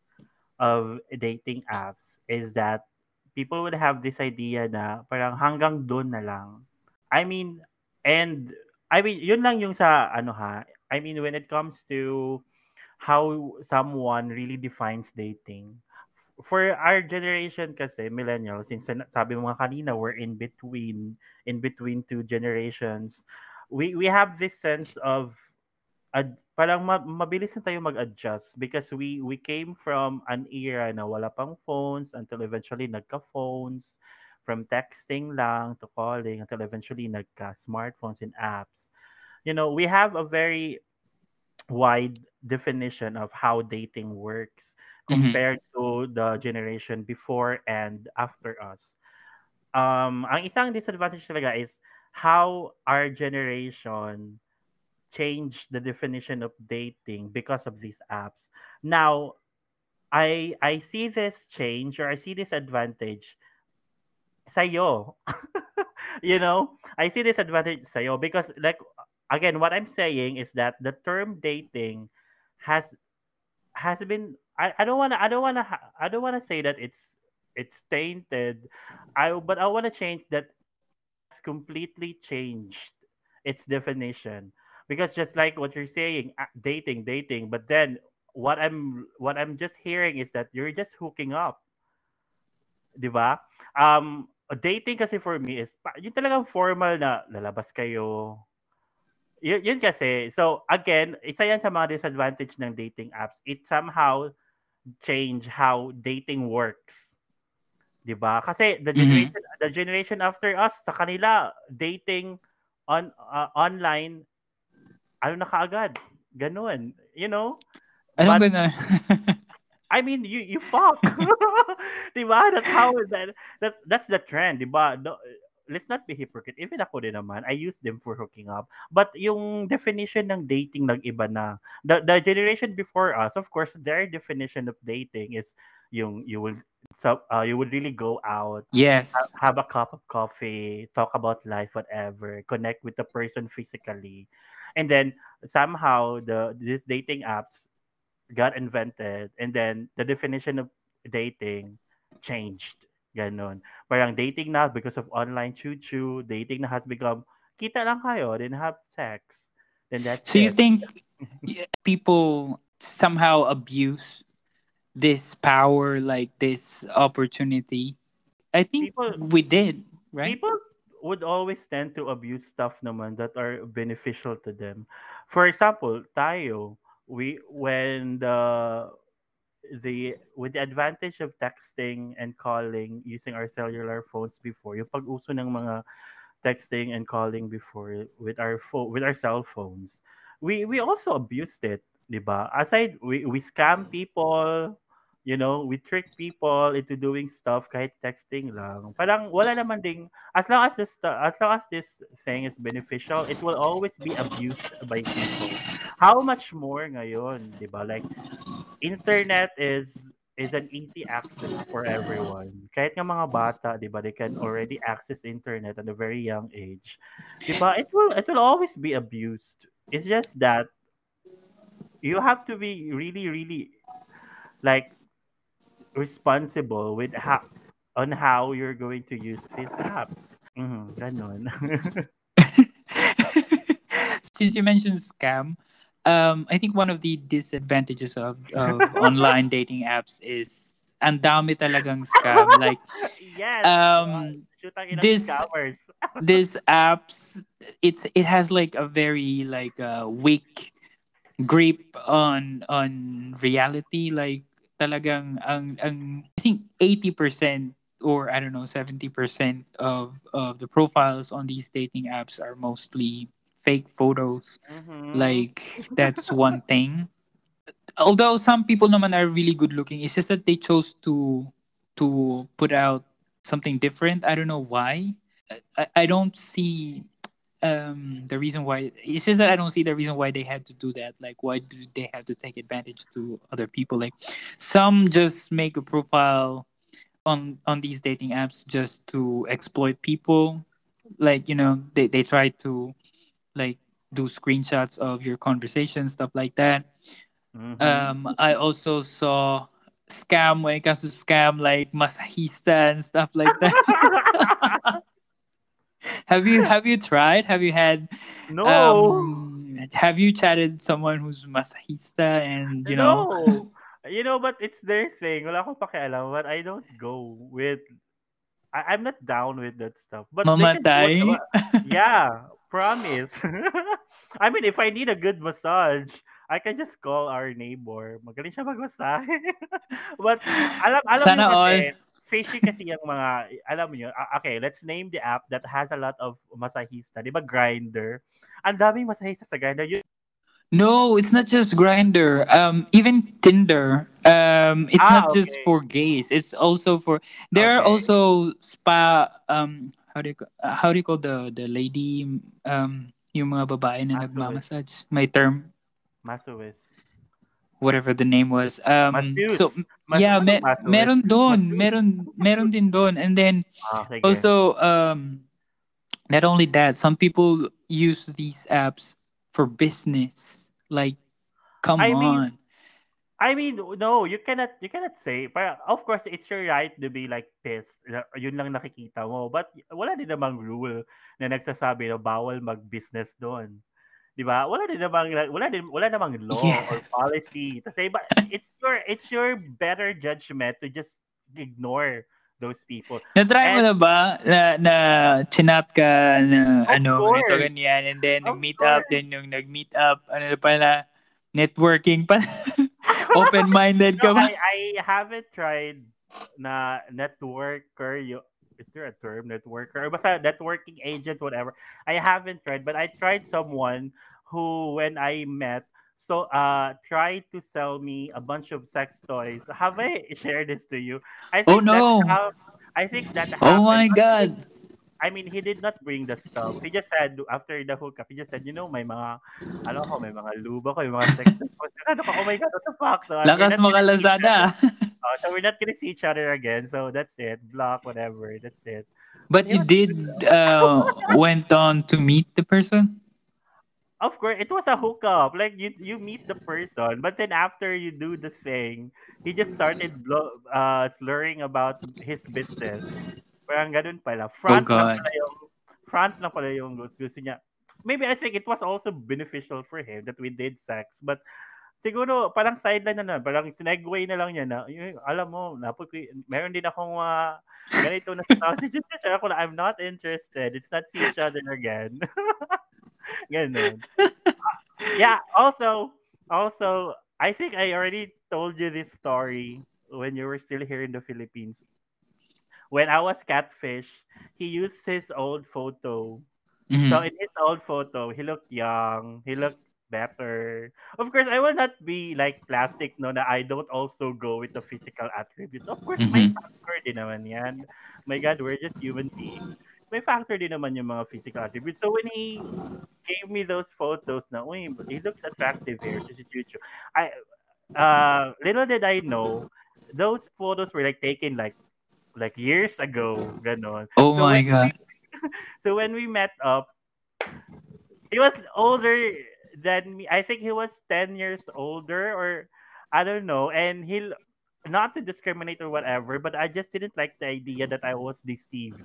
of dating apps is that people would have this idea na parang hanggang doon na lang. I mean, and I mean, yun lang yung sa ano ha. I mean, when it comes to how someone really defines dating. For our generation kasi, millennials, since sabi mo nga kanina, we're in between, in between two generations we we have this sense of ad, parang ma- mabilis na tayo mag-adjust because we we came from an era na wala pang phones until eventually nagka-phones from texting lang to calling until eventually nagka-smartphones and apps. You know, we have a very wide definition of how dating works Mhm. compared to the generation before and after us. Um, ang isang disadvantage talaga is how our generation changed the definition of dating because of these apps. Now, I I see this change or I see this advantage sa'yo. you know, I see this advantage sa'yo because like again, what I'm saying is that the term dating has has been I, I don't wanna I don't wanna I don't wanna say that it's it's tainted. I but I wanna change that it's completely changed its definition because just like what you're saying uh, dating dating but then what i'm what i'm just hearing is that you're just hooking up 'di ba? Um, dating kasi for me is yung talagang formal na lalabas kayo. Yun, yun kasi. So again, isa yan sa mga disadvantage ng dating apps. It somehow change how dating works. 'Di ba? Kasi the generation mm-hmm. the generation after us sa kanila dating on uh, online ano na kaagad. Ganun. You know? Ano ba I mean, you you fuck. diba? That's how that that's that's the trend, diba? No, let's not be hypocrite. Even ako din naman, I use them for hooking up. But yung definition ng dating nag-iba na. The, the generation before us, of course, their definition of dating is yung you will so uh, you would really go out yes ha- have a cup of coffee talk about life whatever connect with the person physically and then somehow the these dating apps got invented and then the definition of dating changed. Ganon. Parang dating na because of online choo-choo, dating na has become kita lang kayo, then have sex. Then that's So it. you think people somehow abuse this power like this opportunity? I think people, we did, right? People would always tend to abuse stuff naman that are beneficial to them. For example, tayo, we when the the with the advantage of texting and calling using our cellular phones before, yung pag-uso ng mga texting and calling before with our phone with our cell phones, we we also abused it, 'di ba? Aside we we scam people, you know, we trick people into doing stuff kahit texting lang. Parang wala naman ding as long as this as long as this thing is beneficial, it will always be abused by people. How much more ngayon, 'di ba? Like internet is is an easy access for everyone. Kahit nga mga bata, 'di ba, they can already access internet at a very young age. ba? It will it will always be abused. It's just that you have to be really really like responsible with how on how you're going to use these apps. Mm, ganon. Since you mentioned scam, um, I think one of the disadvantages of, of online dating apps is and dami talagang scam. Like, yes, um, this this apps, it's it has like a very like a uh, weak grip on on reality. Like, talagang ang ang I think 80% or I don't know 70% of of the profiles on these dating apps are mostly fake photos. Mm-hmm. Like that's one thing. Although some people naman are really good looking, it's just that they chose to to put out something different. I don't know why. I, I don't see um the reason why it's just that I don't see the reason why they had to do that. Like why do they have to take advantage to other people? Like some just make a profile on on these dating apps just to exploit people. Like, you know, they, they try to like do screenshots of your conversation, stuff like that. Mm-hmm. Um I also saw scam when it comes to scam like masahista and stuff like that. have you have you tried? Have you had no? Um, have you chatted someone who's masahista and you know? No. You know, but it's their thing. Wala akong pakialam, but I don't go with. I, I'm not down with that stuff. But Mamatay? yeah, promise. I mean, if I need a good massage, I can just call our neighbor. Magaling siya magmasahe. but alam alam Sana all fishy kasi yung mga, alam niyo, okay, let's name the app that has a lot of masahista. Di ba, Grindr? Ang daming masahista sa Grindr. Yun, no, it's not just Grindr. Um, even Tinder. Um, it's ah, not okay. just for gays. It's also for. There okay. are also spa. Um, how do you uh, how do you call the the lady? Um, yung mga babae na nagmamassage. My term. Masochist whatever the name was. Um, so Mas, yeah, me, meron doon, meron meron din doon, and then ah, also um, not only that, some people use these apps for business. Like, come I on. Mean, I mean, no, you cannot you cannot say. But of course, it's your right to be like pissed. Yun lang nakikita mo. But wala din namang rule na nagsasabi na bawal mag-business doon. 'di ba? Wala din namang wala din wala namang law yes. or policy to say but it's your it's your better judgment to just ignore those people. Na-try mo na ba na, na chinat ka na Of ano, course. ganyan, and then Of nag-meet up, course. then yung nag-meet up, ano pala, networking pa. Open-minded ka No, ba? I, I haven't tried na networker. You, is there a term networker? Or basta networking agent, whatever. I haven't tried, but I tried someone who, when I met, so uh tried to sell me a bunch of sex toys. Have I shared this to you? I Oh, no. That, hap- I think that Oh my happened. God. I mean, he did not bring the stuff. He just said, after the hookup, he just said, you know, may mga, ano ko, may mga luba ko, may mga sex toys. Ano ko, oh my God, what the fuck? So, we're Lakas not mo ka gonna see each Lazada. other- oh, so we're not gonna see each other again. So that's it. Block, whatever. That's it. But you did uh, went on to meet the person? Of course, it was a hookup. Like you, you meet the person, but then after you do the thing, he just started blo- uh, slurring about his business. Parang ganun pala. Front Oh, lang pala yung front lang pala yung gusto niya. Maybe I think it was also beneficial for him that we did sex, but siguro parang sideline na na, parang sinegway na lang niya na, "Yung, alam mo, napag meron din akong uh, ganito na sausage. Share ako na, I'm not interested. It's not see each other again. Ganun. yeah, also, also, I think I already told you this story when you were still here in the Philippines. When I was catfish, he used his old photo. Mhm. So in his old photo, he looked young. He looked better. Of course, I will not be like plastic, no, na I don't also go with the physical attributes. Of course, may Mhm. factor din naman yan. My God, we're just human beings. May factor din naman yung mga physical attributes. So when he gave me those photos na, uy, he looks attractive here. I, uh, little did I know, those photos were like taken like like years ago, ganon. Oh So my God. so when we met up, he was older than me. I think he was 10 years older or I don't know. And he not to discriminate or whatever, but I just didn't like the idea that I was deceived.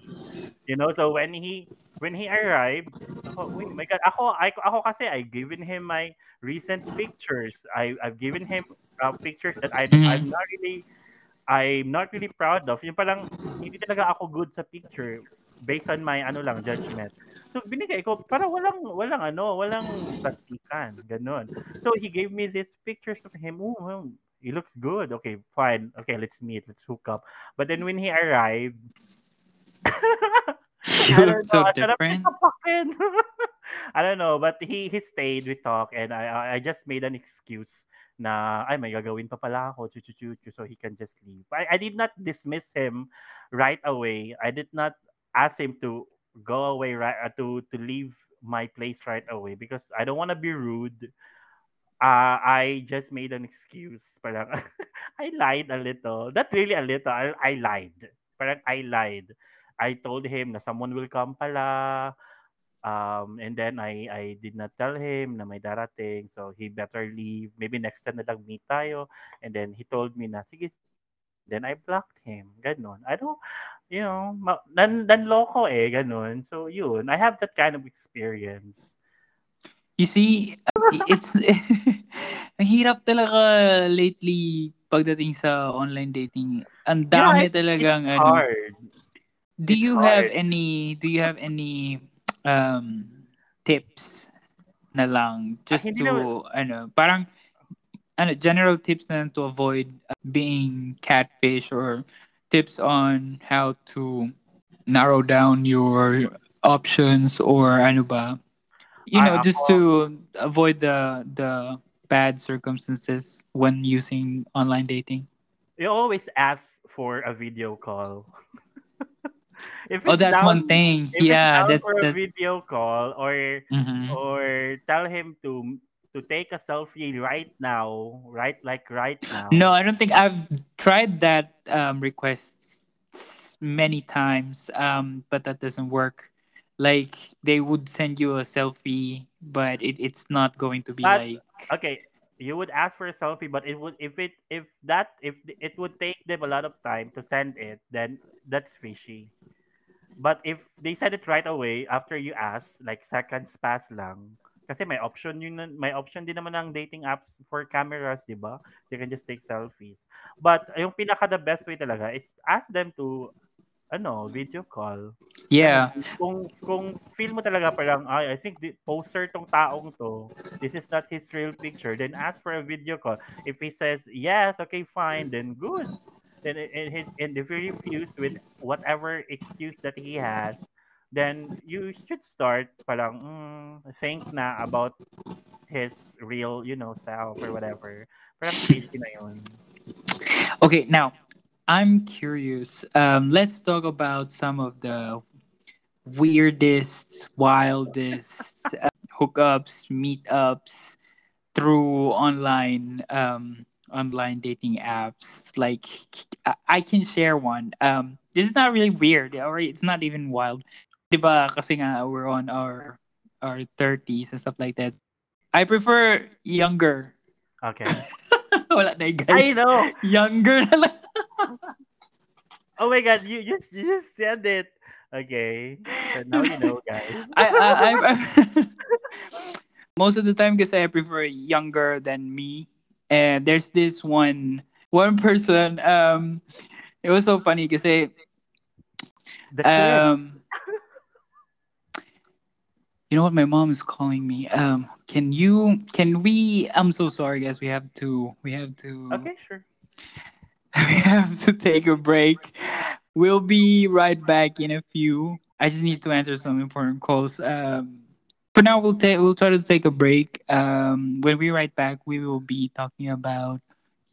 You know, so when he when he arrived, oh wait, my god, ako I, ako kasi I given him my recent pictures. I I've given him uh, pictures that I Mhm. I'm not really I'm not really proud of. Yung parang hindi talaga ako good sa picture based on my ano lang judgment. So binigay ko para walang walang ano, walang plastikan, ganun. So he gave me these pictures of him. Oh, well, he looks good. Okay, fine. Okay, let's meet. Let's hook up. But then when he arrived, You look so know, different. I don't know, but he he stayed, we talked, and I I- just made an excuse na ay may gagawin pa pala ako, chu, so he can just leave. I, I did not dismiss him right away. I did not ask him to go away right uh, to to leave my place right away because I don't want to be rude. Uh, I just made an excuse. Parang I lied a little. Not really a little. I, I lied. Parang I lied. I told him na someone will come pala. Um, and then I I did not tell him na may darating. So he better leave. Maybe next time na lang meet tayo. And then he told me na, sige. Then I blocked him. Ganon. I don't, you know, ma- nan, nanloko eh. Ganon. So yun. I have that kind of experience. You see, it's ang hirap talaga lately pagdating sa online dating. Ang Yeah, dami it's- talagang It's ano. hard. Do it's you have hard. any do you have any um tips na lang just to naman- ano parang ano general tips na to avoid being catfish or tips on how to narrow down your options or ano ba you know just to avoid the the bad circumstances when using online dating You always ask for a video call. if oh that's down- one thing yeah it's that's for a that's video call or mhm. or tell him to to take a selfie right now, right like right now. No, I don't think I've tried that um, request many times, um, but that doesn't work. Like they would send you a selfie, but it, it's not going to be But- like okay, you would ask for a selfie, but it would if it if that if it would take them a lot of time to send it, then that's fishy. But if they send it right away after you ask, like seconds pass lang, kasi may option yun, may option din naman ng dating apps for cameras, di ba? You can just take selfies. But yung pinaka the best way talaga is ask them to ano, video call. Yeah. Kung kung feel mo talaga parang ay I think the poster tong taong to, this is not his real picture, then ask for a video call. If he says yes, okay, fine, then good. Then and, and if he refuse with whatever excuse that he has, then you should start parang mm, think na about his real, you know, self or whatever. Parang na yun. Okay, now I'm curious. Um, let's talk about some of the weirdest, wildest uh, hookups, meetups through online um, online dating apps. Like I can share one. Um, this is not really weird, or it's not even wild. Diba, kasi nga we're on our our 30s and stuff like that. I prefer younger. Okay. Wala na guys. I know. Younger na lang. Oh my god, you you, you just said it. Okay. So now you know, guys. I, I, I, I most of the time because I prefer younger than me. And there's this one one person. Um, it was so funny because um, you know what? My mom is calling me. Um, can you? Can we? I'm so sorry, guys. We have to. We have to. okay, sure. we have to take a break. We'll be right back in a few. I just need to answer some important calls. Um, for now, we'll take we'll try to take a break. Um, when we right back, we will be talking about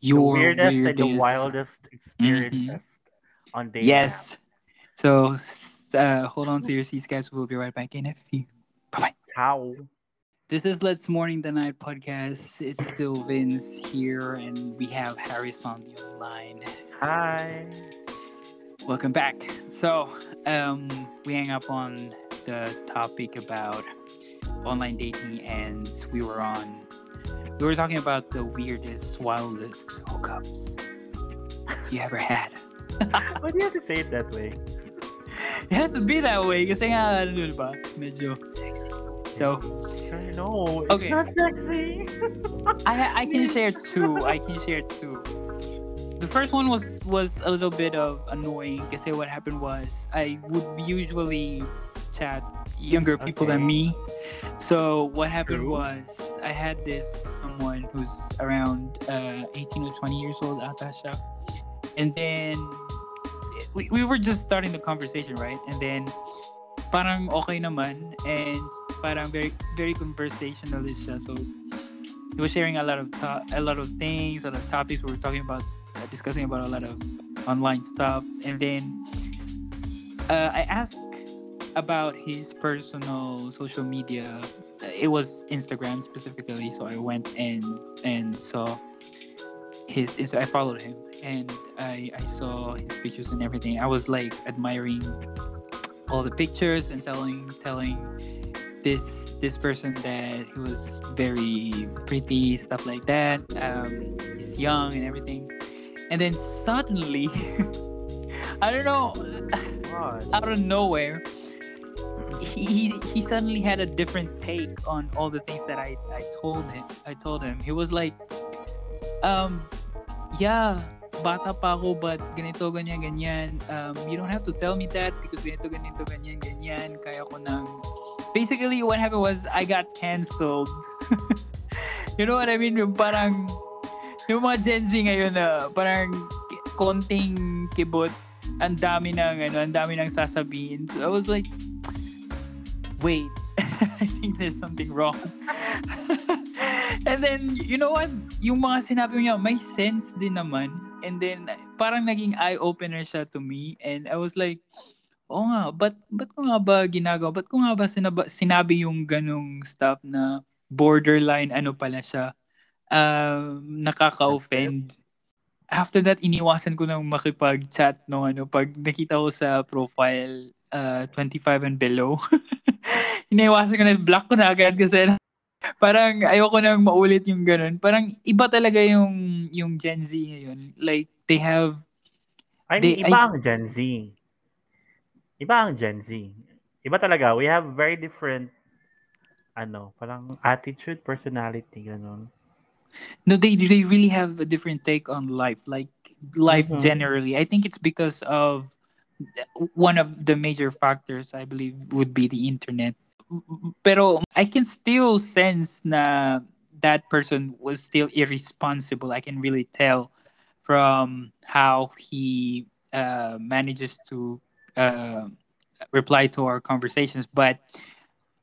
The your weirdest, and the wildest experiences on dating. Yes. So uh, hold on to your seats, guys. We'll be right back in a few. Bye bye. apps. This is Let's Morning the Night podcast. It's still Vince here, and we have Harris on the line. Hi. Welcome back. So, um, we hang up on the topic about online dating, and we were on. We were talking about the weirdest, wildest hookups you ever had. Why do you have to say it that way? It has to be that way kasi nga, ano ba? Medyo sexy. So, I know. Okay. Not sexy. I I can share two. I can share two. The first one was was a little bit of annoying because what happened was I would usually chat younger people than me. So what happened True. was I had this someone who's around uh, 18 or 20 years old ata siya. And then we, we were just starting the conversation, right? And then parang okay naman and parang very very conversationalist siya. So he was sharing a lot of to- a lot of things, a lot of topics. We were talking about uh, discussing about a lot of online stuff, and then uh, I asked about his personal social media. It was Instagram specifically, so I went and and saw his. I followed him, and I I saw his pictures and everything. I was like admiring all the pictures and telling telling this this person that he was very pretty, stuff like that. Um, he's young and everything, and then suddenly, I don't know, What? out of nowhere, he, he he suddenly had a different take on all the things that I I told him. I told him he was like, um, yeah. Bata pa ako, but ganito, ganyan, ganyan. Um, you don't have to tell me that because ganito, ganito, ganyan, ganyan. Kaya ko nang basically what happened was I got cancelled. you know what I mean? Yung parang yung mga Gen Z ngayon na parang konting kibot, ang dami ng ano, ang dami ng sasabihin. So I was like, wait, I think there's something wrong. And then, you know what? Yung mga sinabi niya, may sense din naman. And then, parang naging eye-opener siya to me. And I was like, oo nga, ba't, ba't ko nga ba ginagawa? Ba't ko nga ba sinaba, sinabi yung ganong stuff na borderline ano pala siya? Um, nakaka-offend. After that, iniwasan ko nang makipag-chat no ano pag nakita ko sa profile uh, 25 and below. iniwasan ko na block ko na agad kasi parang ayoko nang maulit yung ganun. Parang iba talaga yung yung Gen Z ngayon. Like they have I They- mean, iba ang Gen Z. Iba ang Gen Z. Iba talaga. We have very different ano, parang attitude, personality, ganun. no they they really have a different take on life like life Mhm. generally i think it's because of one of the major factors I believe would be the internet. Pero I can still sense na that person was still irresponsible. I can really tell from how he uh, manages to uh, reply to our conversations. But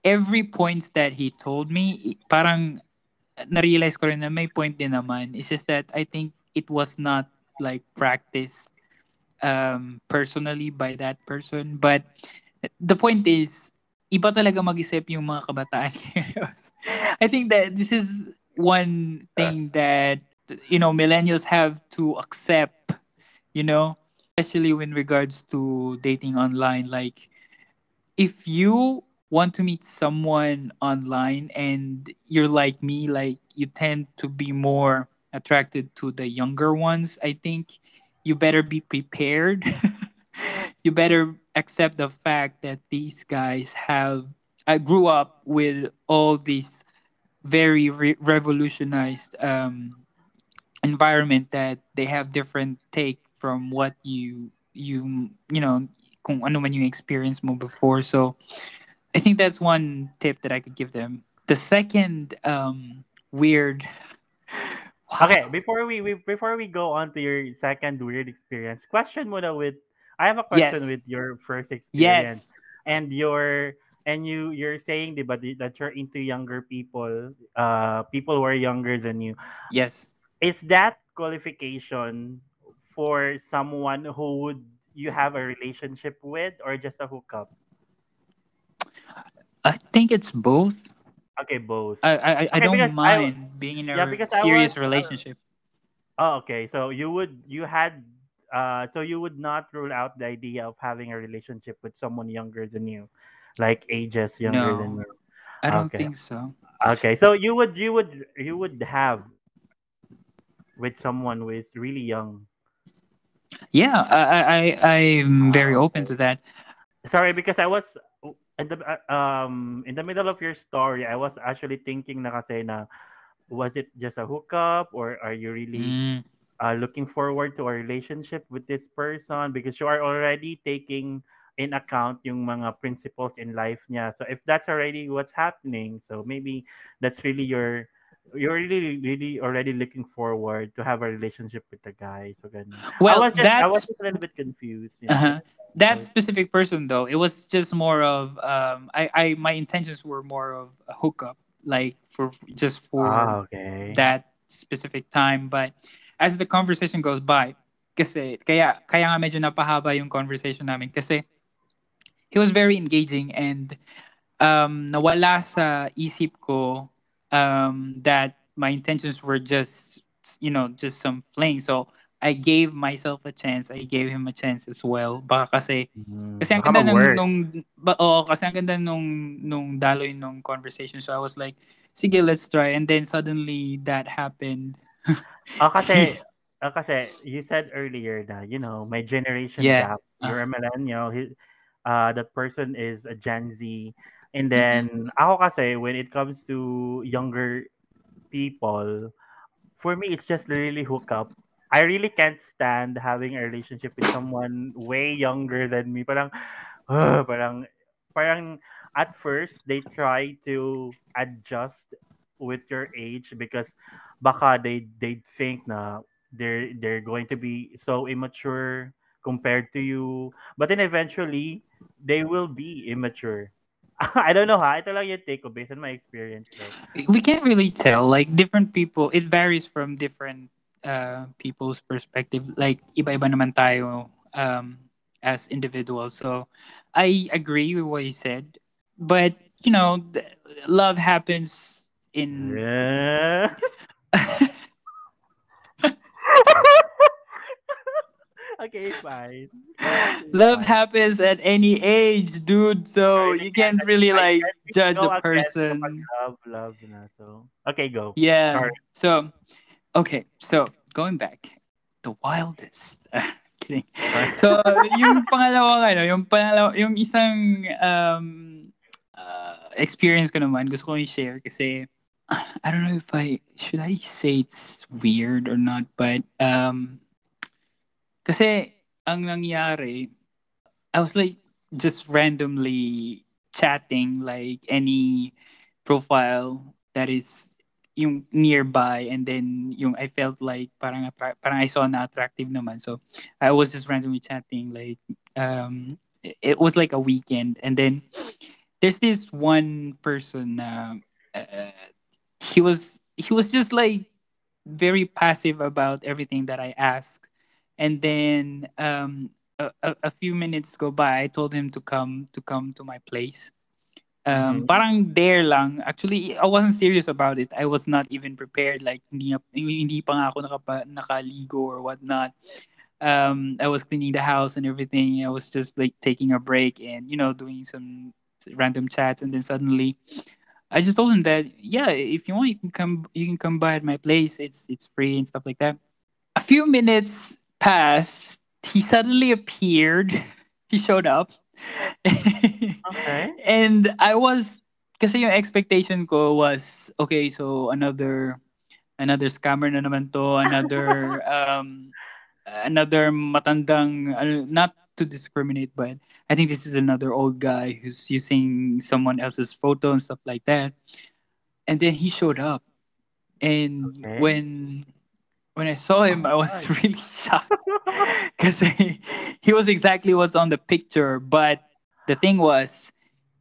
every point that he told me, parang na-realize ko rin na may point din naman. It's just that I think it was not like practiced um, personally by that person. But the point is, iba talaga mag-isip yung mga kabataan I think that this is one thing that you know millennials have to accept, you know, especially in regards to dating online like if you want to meet someone online and you're like me like you tend to be more attracted to the younger ones i think you better be prepared. you better accept the fact that these guys have I grew up with all these very re- revolutionized um, environment that they have different take from what you you you know kung ano man yung experience mo before. So I think that's one tip that I could give them. The second um, weird Okay, before we, we before we go on to your second weird experience, question muna with I have a question Yes. with your first experience. Yes. And your and you you're saying diba, di- that you're into younger people, uh people who are younger than you. yes. Is that qualification for someone who would you have a relationship with or just a hookup? I think it's both Okay, both. I I, I Okay, don't because I mind being in a yeah, re- because I serious was, uh, relationship. Oh, okay. So you would you had uh so you would not rule out the idea of having a relationship with someone younger than you, like ages younger than No, you. I don't Okay. think so. Okay. So you would you would you would have with someone who is really young. Yeah, I I I- I'm very Ah, open to that. Sorry, because I was in the um in the middle of your story, I was actually thinking na kasi na was it just a hookup or are you really Mm, uh, looking forward to a relationship with this person because you are already taking in account yung mga principles in life niya. So if that's already what's happening, so maybe that's really your you're really really already looking forward to have a relationship with the guy. So ganun. I Well, was just I was just a little bit confused, you know. uh-huh. that So, specific person though. It was just more of um I I my intentions were more of a hookup like for just for ah, okay. that specific time but as the conversation goes by kasi kaya kaya nga medyo napahaba yung conversation namin kasi he was very engaging and um nawala sa isip ko um that my intentions were just you know just some fling so I gave myself a chance. I gave him a chance as well. Baka kasi Mm, kasi ang ganda nung, mag-work. nung ba, oo, kasi ang ganda nung nung daloy nung conversation. So I was like sige let's try. And then suddenly that happened. Ah, kasi ah, kasi you said earlier na you know my generation yeah. gap. You're a millennial. He, uh, that person is a Gen Z. And then ako kasi when it comes to younger people, for me it's just really hookup. I really can't stand having a relationship with someone way younger than me. Parang uh, parang parang at first they try to adjust with your age because baka they they think na they're they're going to be so immature compared to you but then eventually they will be immature I don't know ha ito lang yung take ko based on my experience though. we can't really tell like different people it varies from different uh people's perspective like iba-iba naman tayo um as individuals so i agree with what you said but you know th- love happens in yeah. okay fine. Love happens at any age dude so you can't really like judge a person. kapag love love na so. Okay go. Yeah. Sorry. So okay so going back the wildest. Kidding. Sorry. So, yung pangalawang ano, yung pangalawa, yung isang um uh, experience ko naman, gusto ko i-share kasi I don't know if I should I say it's weird or not, but um kasi ang nangyari I was like just randomly chatting like any profile that is yung nearby and then yung I felt like parang parang I saw na attractive naman. So I was just randomly chatting like um it was like a weekend and then there's this one person uh, uh, he was he was just like very passive about everything that I asked and then um a, a, few minutes go by I told him to come to come to my place um, mm-hmm. parang there lang. Actually, I wasn't serious about it. I was not even prepared. Like, hindi, hindi pa nga ako nakapa, nakaligo or whatnot. Um, I was cleaning the house and everything. I was just like taking a break and, you know, doing some random chats. And then suddenly, I just told him that, yeah, if you want, you can come, you can come by at my place. It's, it's free and stuff like that. A few minutes passed. He suddenly appeared. He showed up okay. And I was kasi yung expectation ko was okay, so another another scammer na naman to, another um another matandang uh, not to discriminate but I think this is another old guy who's using someone else's photo and stuff like that. And then he showed up. And okay. when when I saw him, I was really shocked because he, he was exactly what's on the picture. But the thing was,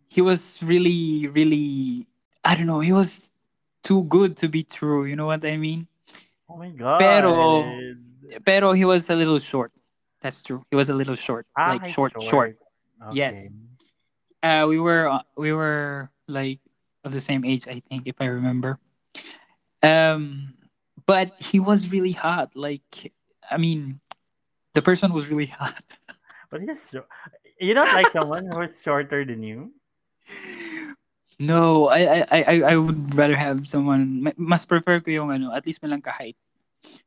he was really, really, I don't know, he was too good to be true. You know what I mean? Oh my god. Pero, pero he was a little short. That's true. He was a little short, ah, like short, short. short. Okay. Yes. Uh, we were uh, we were like of the same age, I think, if I remember. Um, but he was really hot. Like, I mean, the person was really hot. But he's so, you don't like someone who's shorter than you. No, I I I I would rather have someone mas prefer ko yung ano, at least malang ka height.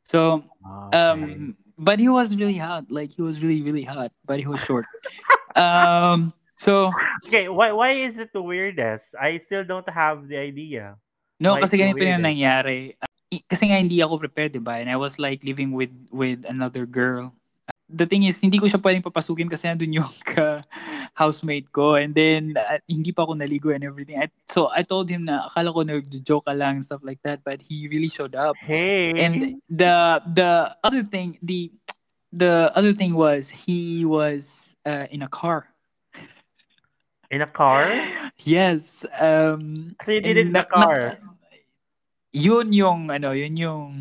So, okay. um but he was really hot. Like he was really really hot, but he was short. um so Okay, why why is it the weirdest? I still don't have the idea. No, why kasi ganito yung nangyari kasi nga hindi ako prepared, 'di ba? And I was like living with with another girl. The thing is, hindi ko siya pwedeng papasukin kasi nandun yung ka housemate ko. And then, uh, hindi pa ako naligo and everything. I, so, I told him na akala ko nag-joke ka lang and stuff like that. But he really showed up. Hey! And the the other thing, the the other thing was he was uh, in a car. In a car? Yes. Um, so you did it in the car? Na, yun yung ano, yun yung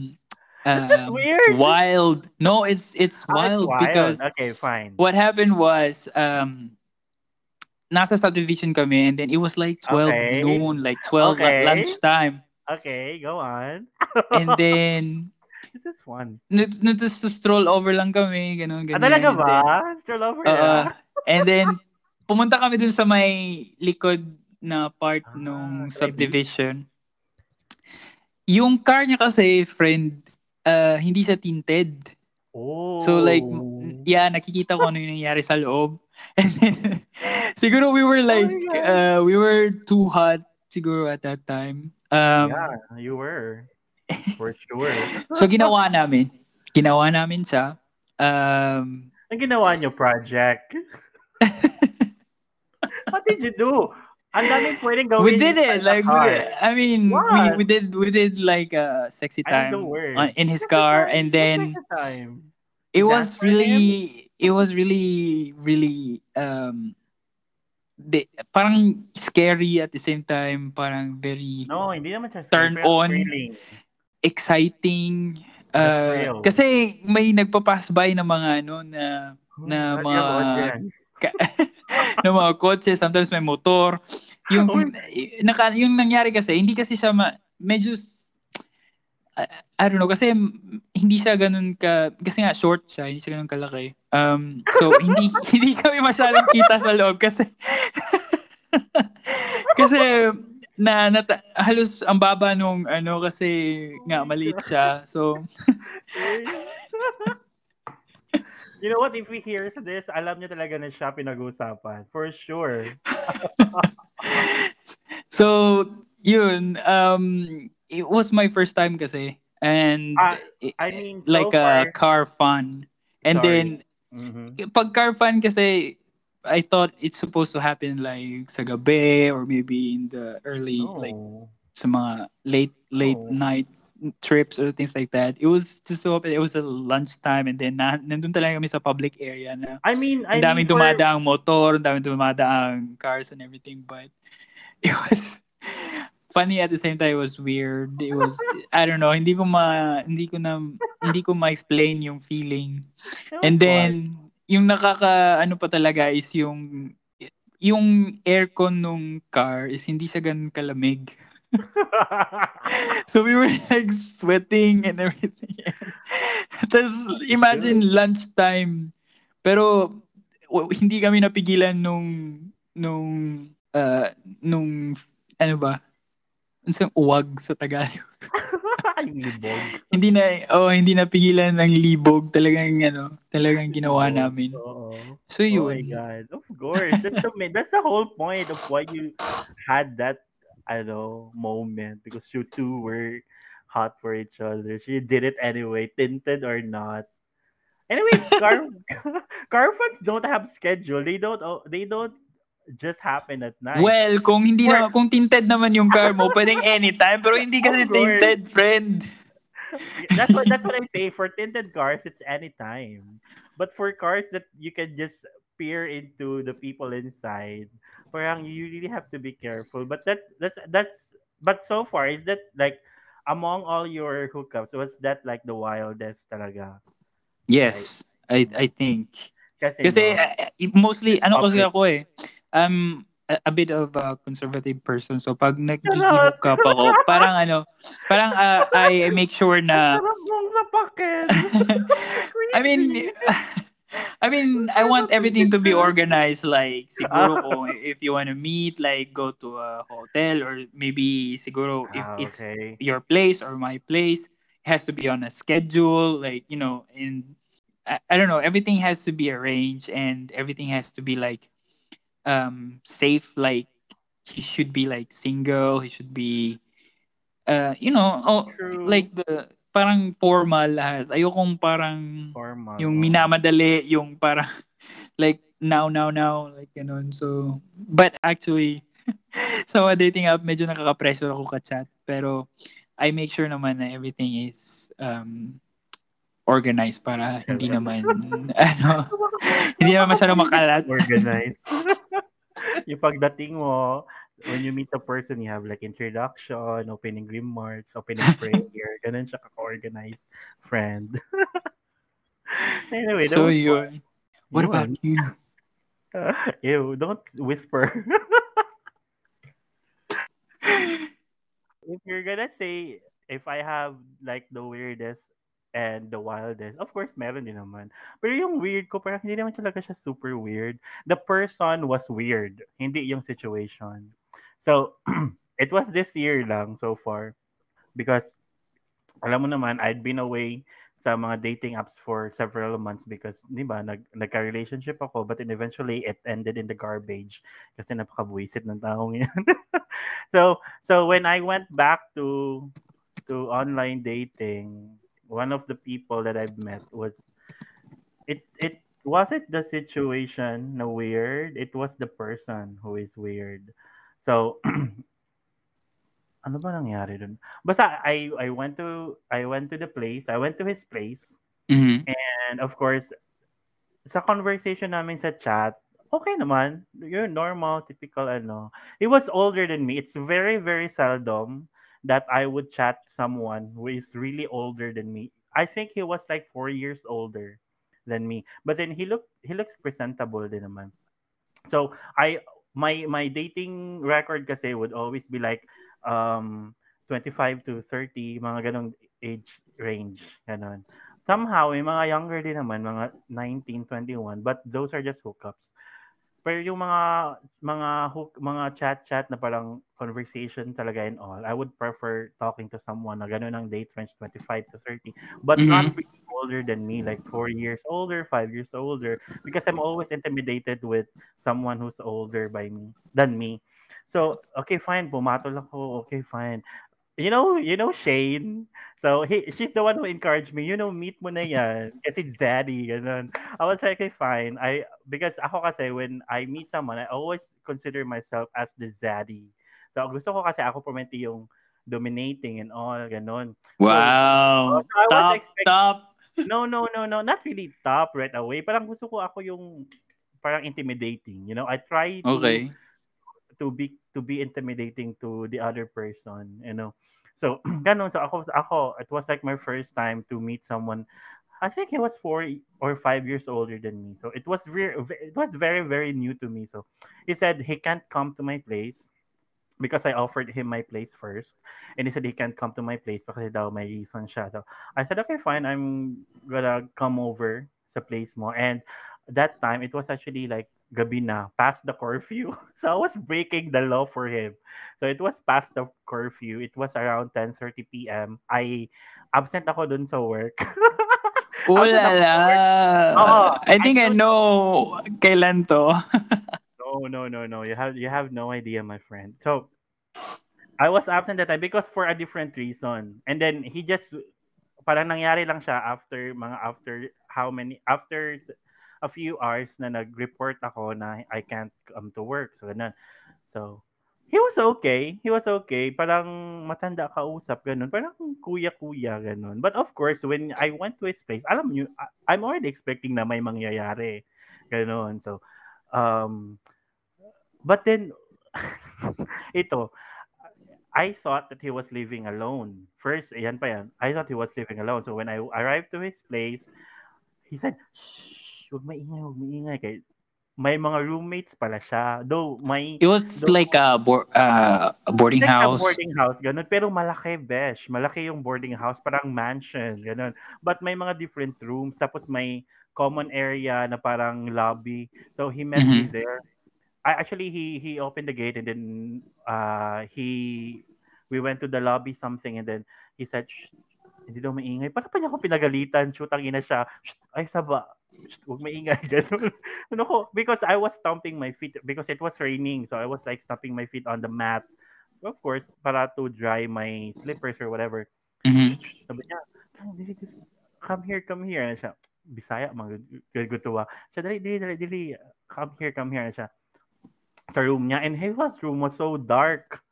um, weird. wild. No, it's it's oh, wild, it's wild because okay, fine. What happened was um nasa subdivision kami and then it was like 12 okay. noon, like 12 okay. lunchtime. Okay, go on. and then This is fun. No, no, to stroll over lang kami, ganun, ganun. Ah, talaga ba? Then, stroll over uh, yeah. And then, pumunta kami dun sa may likod na part ah, nung subdivision yung car niya kasi, friend, uh, hindi siya tinted. Oh. So like, yeah, nakikita ko ano yung nangyari sa loob. And then, siguro we were like, oh uh, we were too hot siguro at that time. Um, yeah, you were. For sure. so ginawa namin. Ginawa namin siya. Um, Ang ginawa niyo project? What did you do? Ang daming pwedeng gawin. We did it. Like, we, I mean, we, we did we did like a sexy time on, in his car, and then it was really it was really really um the, parang scary at the same time, parang very no, hindi naman siya turn on, thrilling. exciting. Uh, kasi may nagpa-pass by na mga ano na na mga ng mga kotse, sometimes may motor. Yung, naka, yung nangyari kasi, hindi kasi siya ma, medyo, uh, I don't know, kasi hindi siya ganun ka, kasi nga short siya, hindi siya ganun kalaki. Um, so, hindi, hindi kami masyadong kita sa loob kasi, kasi, na, na halos ang baba nung ano kasi nga maliit siya. So You know what? If we hear this, alam niyo talaga na siya pinag-uusapan. For sure. so, yun. Um, it was my first time kasi. And, uh, I mean, like so a car fun. And Sorry. then, mm-hmm. pag car fun kasi, I thought it's supposed to happen like sa gabi or maybe in the early like No. sa mga late late Oh. night trips or things like that. It was just so it was a lunchtime and then na, nandun talaga kami sa public area na I mean, I daming mean, for- dumadaang motor, ang daming dumadaang cars and everything but it was funny at the same time it was weird. It was I don't know, hindi ko ma hindi ko na hindi ko ma-explain yung feeling. And then yung nakaka ano pa talaga is yung yung aircon nung car is hindi siya ganun kalamig. So we were like sweating and everything. Tapos imagine lunchtime. Pero hindi kami napigilan nung nung uh, nung ano ba? Ano uwag sa Tagalog? libog. hindi na oh hindi napigilan ng libog talagang ano talagang ginawa namin. So Oh yun. my god. Of course. That's the, that's the whole point of why you had that I don't know moment because you two were hot for each other. She did it anyway, tinted or not. Anyway, car car fans don't have schedule. They don't oh, they don't just happen at night. Well, kung hindi Or- na kung tinted naman yung car mo, pwedeng anytime pero hindi kasi tinted, friend. that's what that's what I say. For tinted cars, it's anytime. But for cars that you can just peer into the people inside, parang you really have to be careful. But that that's that's but so far is that like among all your hookups, was that like the wildest talaga? Yes, I I think. Kasi, Kasi no, uh, mostly ano kasi Okay. ako eh. Um a, a bit of a conservative person. So pag nag-hook up ako, parang ano, parang uh, I make sure na. I mean I mean, I want everything to be organized. Like, siguro kung if you want to meet, like, go to a hotel or maybe siguro if Ah, it's okay. your place or my place, it has to be on a schedule. Like, you know, and I, I don't know, everything has to be arranged and everything has to be like um safe. Like, he should be like single. He should be, uh, you know, oh, True. like the parang formal lahat. Ayokong parang Formal. yung minamadali, yung parang like now, now, now, like ganun. So, but actually, sa mga dating app, medyo nakaka-pressure ako ka-chat. Pero, I make sure naman na everything is um, organized para hindi naman, ano, hindi naman masyado makalat. organized. yung pagdating mo, when you meet a person, you have like introduction, opening remarks, opening prayer, ganun siya ka-organized friend. anyway, So, yun. What Yun. about you? Ew, don't whisper. if you're gonna say, if I have like the weirdest and the wildest, of course, meron din naman. Pero yung weird ko, parang hindi naman talaga siya super weird. The person was weird, hindi yung situation. So, it was this year lang so far. Because, alam mo naman, I'd been away sa mga dating apps for several months because, di ba, nag, nagka-relationship ako but then eventually it ended in the garbage kasi napakabuisit ng taong yan. so, so when I went back to to online dating, one of the people that I've met was it it wasn't the situation na weird, it was the person who is weird. So ano ba nangyari dun? Basta I I went to I went to the place, I went to his place Mhm. and of course sa conversation namin sa chat, okay naman. You're normal, typical ano. He was older than me. It's very very seldom that I would chat someone who is really older than me. I think he was like four years older than me. But then he looked he looks presentable din naman. So I my my dating record kasi would always be like um 25 to 30 mga ganong age range ganon. Somehow may mga younger din naman mga 19, 21 but those are just hookups. Pero yung mga mga hook mga chat chat na parang conversation talaga and all, I would prefer talking to someone na ganun ang date range 25 to 30 but not really older than me like 4 years older, 5 years older because I'm always intimidated with someone who's older by me than me. So, okay, fine, pumatol ako, okay, fine. You know, you know Shane. So he, she's the one who encouraged me. You know, meet mo na yan. Kasi daddy, ganun. I was like, okay, fine. I because ako kasi when I meet someone, I always consider myself as the zaddy. So gusto ko kasi ako pumenti yung dominating and all, ganun. Wow. So, was top, expect- top. No, no, no, no. Not really top right away. Parang gusto ko ako yung parang intimidating. You know, I try to Okay. To be to be intimidating to the other person, you know. So, ganun. So ako ako it was like my first time to meet someone. I think he was four or five years older than me. So it was very it was very very new to me. So he said he can't come to my place because I offered him my place first. And he said he can't come to my place because daw may reason siya. So I said, okay, fine. I'm gonna come over sa place mo. And that time, it was actually like gabi na, past the curfew. So I was breaking the law for him. So it was past the curfew. It was around 10.30 p.m. I absent ako dun sa work. Oh Ako la sa- la. Oo, I think I I know kailan to. No, no, no, no. You have you have no idea, my friend. So I was absent that time because for a different reason. And then he just parang nangyari lang siya after mga after how many after a few hours na nag-report ako na I can't come to work. So ganun. So he was okay. He was okay. Parang matanda kausap ganun. Parang kuya-kuya ganun. But of course, when I went to his place, alam niyo, I- I'm already expecting na may mangyayari. Ganun. So um but then ito I thought that he was living alone. First, ayan pa yan. I thought he was living alone. So when I arrived to his place, he said, Shh, huwag maingay, huwag maingay. Kay, may mga roommates pala siya. Though, may It was like a, board, uh, a boarding like house. a boarding house, ganun. Pero malaki, besh. Malaki yung boarding house, parang mansion, ganun. But may mga different rooms. Tapos may common area na parang lobby. So he met me Mhm. there. I actually he he opened the gate and then uh he we went to the lobby something and then he said hindi daw maingay. Para pa niya ako pinagalitan. Shoot, ang ina siya. Shh, ay, saba. Huwag maingay. Ganun. ano ko, because I was stomping my feet because it was raining. So I was like stomping my feet on the mat. Of course, para to dry my slippers or whatever. Mhm. Sabi niya, "Oh, come here, come here. Ano siya, Bisaya, mga gutuwa. Siya, dali, dali, dali, dali. Come here, come here. Ano siya, sa room niya. And his room was so dark.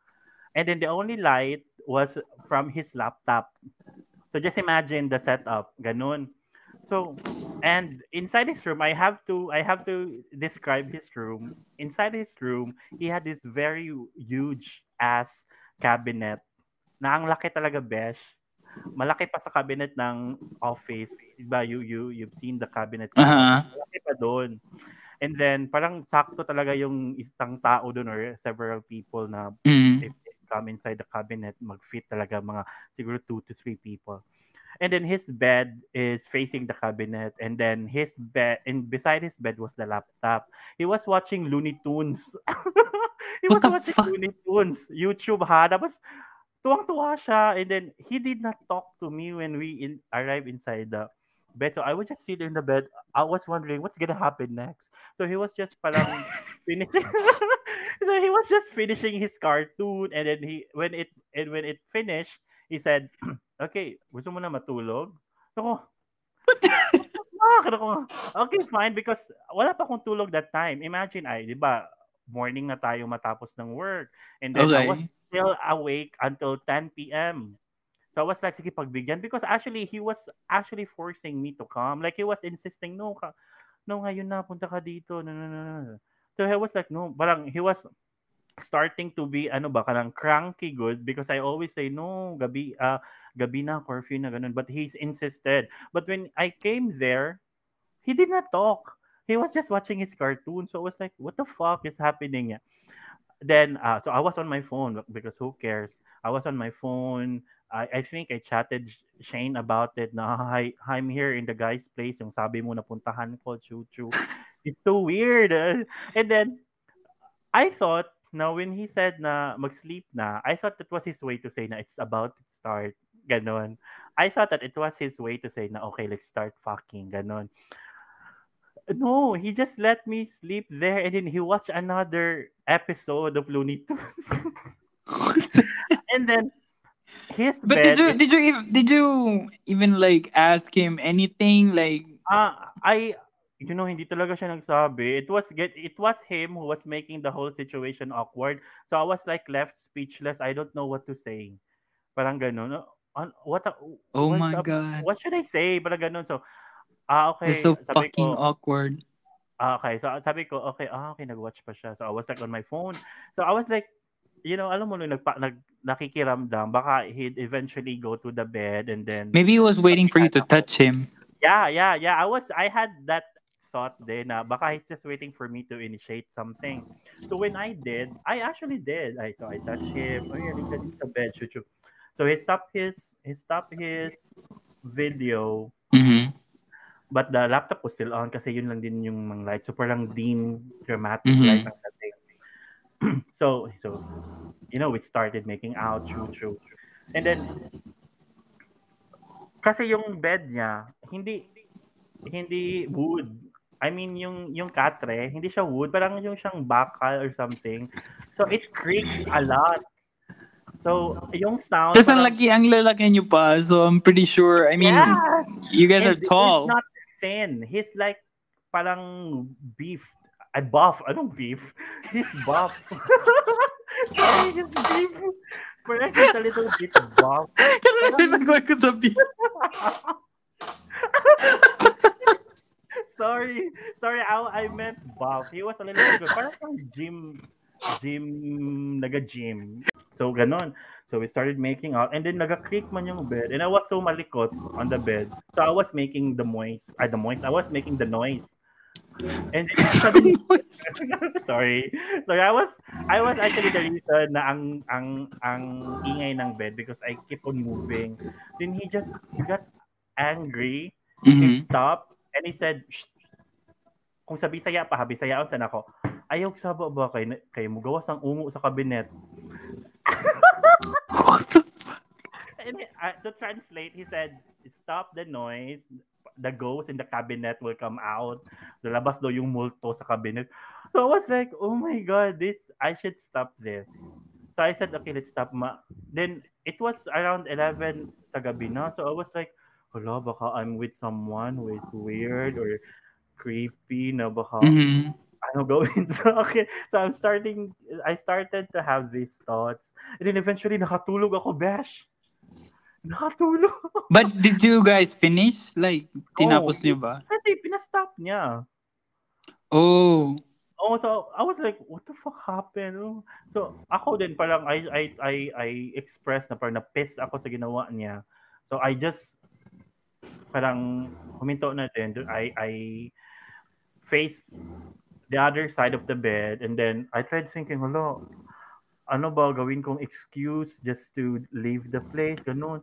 And then the only light was from his laptop. So just imagine the setup. Ganun. So, and inside his room, I have to, I have to describe his room. Inside his room, he had this very huge ass cabinet na ang laki talaga, besh. Malaki pa sa cabinet ng office. Diba, you, you, you've seen the cabinet. Uh-huh. malaki pa doon. And then, parang sakto talaga yung isang tao doon or several people na Mhm. if they come inside the cabinet, mag-fit talaga mga siguro two to three people. And then his bed is facing the cabinet. And then his bed, and beside his bed was the laptop. He was watching Looney Tunes. he What was watching fuck? Looney Tunes. YouTube ha. Tapos, tuwang-tuwa siya. And then, he did not talk to me when we in, arrived inside the bed. So, I was just sitting in the bed. I was wondering, what's gonna happen next? So, he was just parang finishing. so, he was just finishing his cartoon. And then, he when it and when it finished, he said, okay, gusto mo na matulog? Ako, ah, kada ko, okay, fine, because wala pa akong tulog that time. Imagine, ay, di ba, morning na tayo matapos ng work. And then I was Okay. still awake until 10 p.m. So I was like, sige, pagbigyan. Because actually, he was actually forcing me to come. Like, he was insisting, no, ka, no, ngayon na, punta ka dito. No, no, no, no. So I was like, no, parang he was starting to be, ano ba, kanang cranky good because I always say, no, gabi, ah, gabi na, curfew na, ganun. But he's insisted. But when I came there, he did not talk. He was just watching his cartoon. So I was like, what the fuck is happening? Then, uh, so I was on my phone because who cares? I was on my phone. I, I think I chatted Shane about it na hi, I'm here in the guy's place. Yung sabi mo napuntahan ko, choo-choo. It's so weird. uh. And then, I thought, now when he said na mag-sleep na, I thought that was his way to say na it's about to start. Ganon. I thought that it was his way to say na, okay, let's start fucking. Ganon. No, he just let me sleep there and then he watched another episode of Looney Tunes. and then his But bed did you did you even did you even like ask him anything like Ah, I you know hindi talaga siya nagsabi. It was get it was him who was making the whole situation awkward. So I was like left speechless. I don't know what to say. Parang ganun. An- What a- oh my up? god What should I say? Parang ganun. So ah okay, it's so sabi fucking ko, awkward ah, okay. So sabi ko, okay, ah okay, nag-watch pa siya. So I was like on my phone. So I was like you know, alam mo nung nagpa, nag, nakikiramdam, baka he'd eventually go to the bed and then maybe he was waiting for you to touch him Yeah, yeah, yeah. I was I had that thought din na baka he's just waiting for me to initiate something. So when I did, I actually did. I so I touched him. Oh yeah, dito dito bed, chuchu. So he stopped his he stopped his video, mm-hmm. but the laptop was still on kasi yun lang din yung mga light. So parang dim dramatic Mhm. light ang dating. so so you know we started making out, chuchu. And then kasi yung bed niya, hindi hindi wood. I mean, yung yung katre, hindi siya wood, parang yung siyang bakal or something. So it creaks a lot. So, yung sound Tapos ang laki ang lalaki niyo pa so I'm pretty sure I mean Yeah! you guys And are tall He's not thin. He's like parang beef. I buff. Anong beef? He's buff. Sorry, he's beef. Parang he's a little bit buff. Nagawin ko sa beat. Sorry. Sorry, I, I meant buff. He was a little bit parang pang gym gym naga-gym. So ganon. So we started making out and then naga-creak man yung bed and I was so malikot on the bed. So I was making the noise. I the noise. I was making the noise. And then suddenly sorry. Sorry, I was I was actually the reason na ang ang ang ingay ng bed because I keep on moving. Then he just he got angry he Mhm. stopped and he said, Shh. kung sa Bisaya pa, Bisayaon sana ako, ayaw sabo ba kay, kay mo gawas ang ungo sa kabinet. And uh, to translate, he said, stop the noise, the ghost in the cabinet will come out. Lalabas daw yung multo sa cabinet. So I was like, oh my God, this, I should stop this. So I said, okay, let's stop. Ma. Then it was around 11 sa gabi na. So I was like, hala, baka I'm with someone who is weird or creepy na baka Mhm. ano gawin sa akin. So I'm starting, I started to have these thoughts. And then eventually, nakatulog ako, Besh. Nakatulog. But did you guys finish? Like, tinapos Oh. niyo ba? Kasi pinastop niya. Oh. Oh, so I was like, what the fuck happened? Oh. So ako din parang I I I I expressed na parang na-piss ako sa ginawa niya. So I just parang huminto na din. I I face the other side of the bed and then I tried thinking, hello, ano ba gawin kong excuse just to leave the place? Ganun.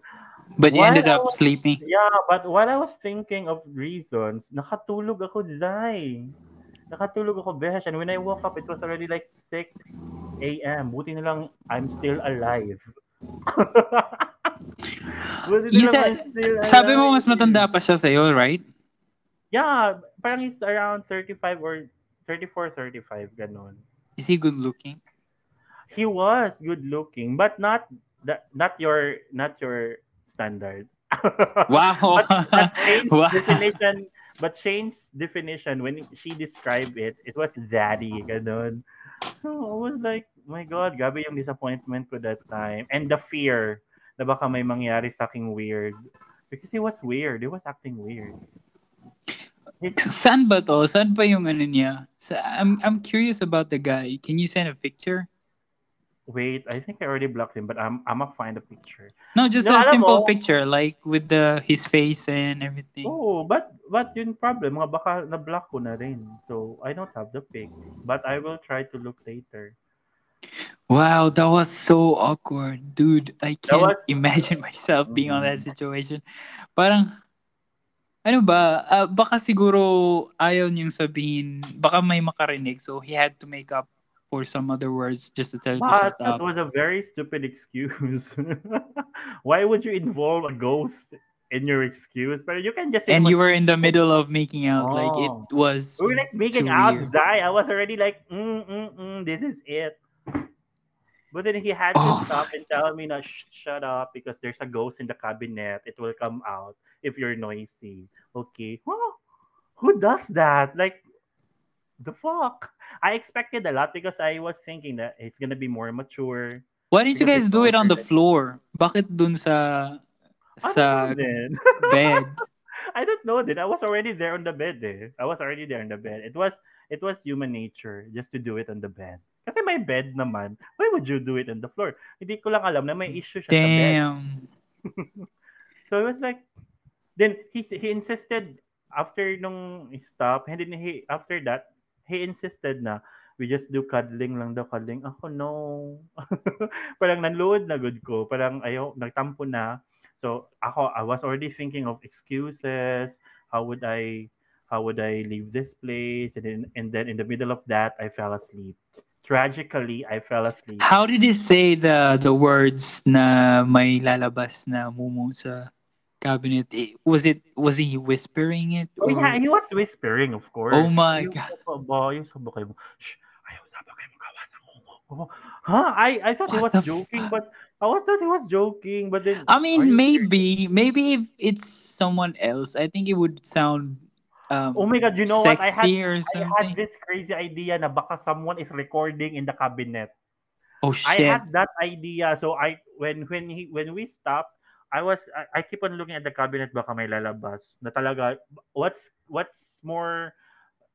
But you Why ended up was- sleeping. Yeah, but while I was thinking of reasons, nakatulog ako, Zay. Nakatulog ako, Besh. And when I woke up, it was already like 6 a.m. Buti na lang, I'm still alive. Buti You said- still Sabi mo mas matanda pa siya sa'yo, right? Yeah, parang he's around 35 or 34, 35, ganun. Is he good looking? He was good looking, but not that not your not your standard. Wow. but Shane's Wow. definition, but Shane's definition when she described it, it was daddy, ganun. So I was like, oh my God, gabi yung disappointment ko that time. And the fear na baka may mangyari sa aking weird. Because he was weird. He was acting weird. He's, Saan ba to? Saan ba yung ano niya? Sa, I'm, I'm curious about the guy. Can you send a picture? wait, I think I already blocked him, but I'm I'm gonna find a picture. No, just No, a simple mo- picture, like with the his face and everything. Oh, but but yun problem, mga baka na-block ko na rin. So I don't have the pic, but I will try to look later. Wow, that was so awkward, dude. I can't was- imagine myself being on that Mm. situation. Parang, ano ba, ah, baka siguro ayaw niyang sabihin, baka may makarinig, so he had to make up for some other words just to tell you to that was a very stupid excuse. Why would you involve a ghost in your excuse? But you can just say And you were in the middle of making out, like it Oh. was. we were like making out, weird. die. I was already like, mm, mm, mm, this is it. But then he had to Oh stop and tell me, na, Shh, shut up, because there's a ghost in the cabinet. It will come out if you're noisy. Okay. Huh? Who does that? Like, the fuck? I expected a lot because I was thinking that it's gonna be more mature. Why didn't you guys do it on the than floor? Bakit dun sa I don't know sa bed? I don't know then. I was already there on the bed eh. I was already there on the bed. It was it was human nature just to do it on the bed. Kasi may bed naman. Why would you do it on the floor? Hindi ko lang alam na may issue siya sa bed. Damn. So it was like, then he he insisted after nung stop, and then he after that he insisted na we just do cuddling lang daw cuddling. Ako no. parang nanload na good ko. Parang ayo nagtampo na. So ako I was already thinking of excuses. How would I how would I leave this place? And then and then in the middle of that I fell asleep. Tragically, I fell asleep. How did he say the the words na may lalabas na mumu sa cabinet? Eh, Was it was he whispering it? Oh yeah, he was whispering, of course. Oh my God. yung sa bakay mo, shh, ayaw sa bakay mo sa kumo. Oh, Huh? I, I thought he was joking, fuck? but I was thought he was joking, but then I mean, maybe maybe if it's someone else, I think it would sound um Oh my god, you know what? I had I had this crazy idea na baka someone is recording in the cabinet. Oh I shit. had that idea. So I when when he when we stopped, I was I, I keep on looking at the cabinet baka may lalabas. Na talaga what's what's more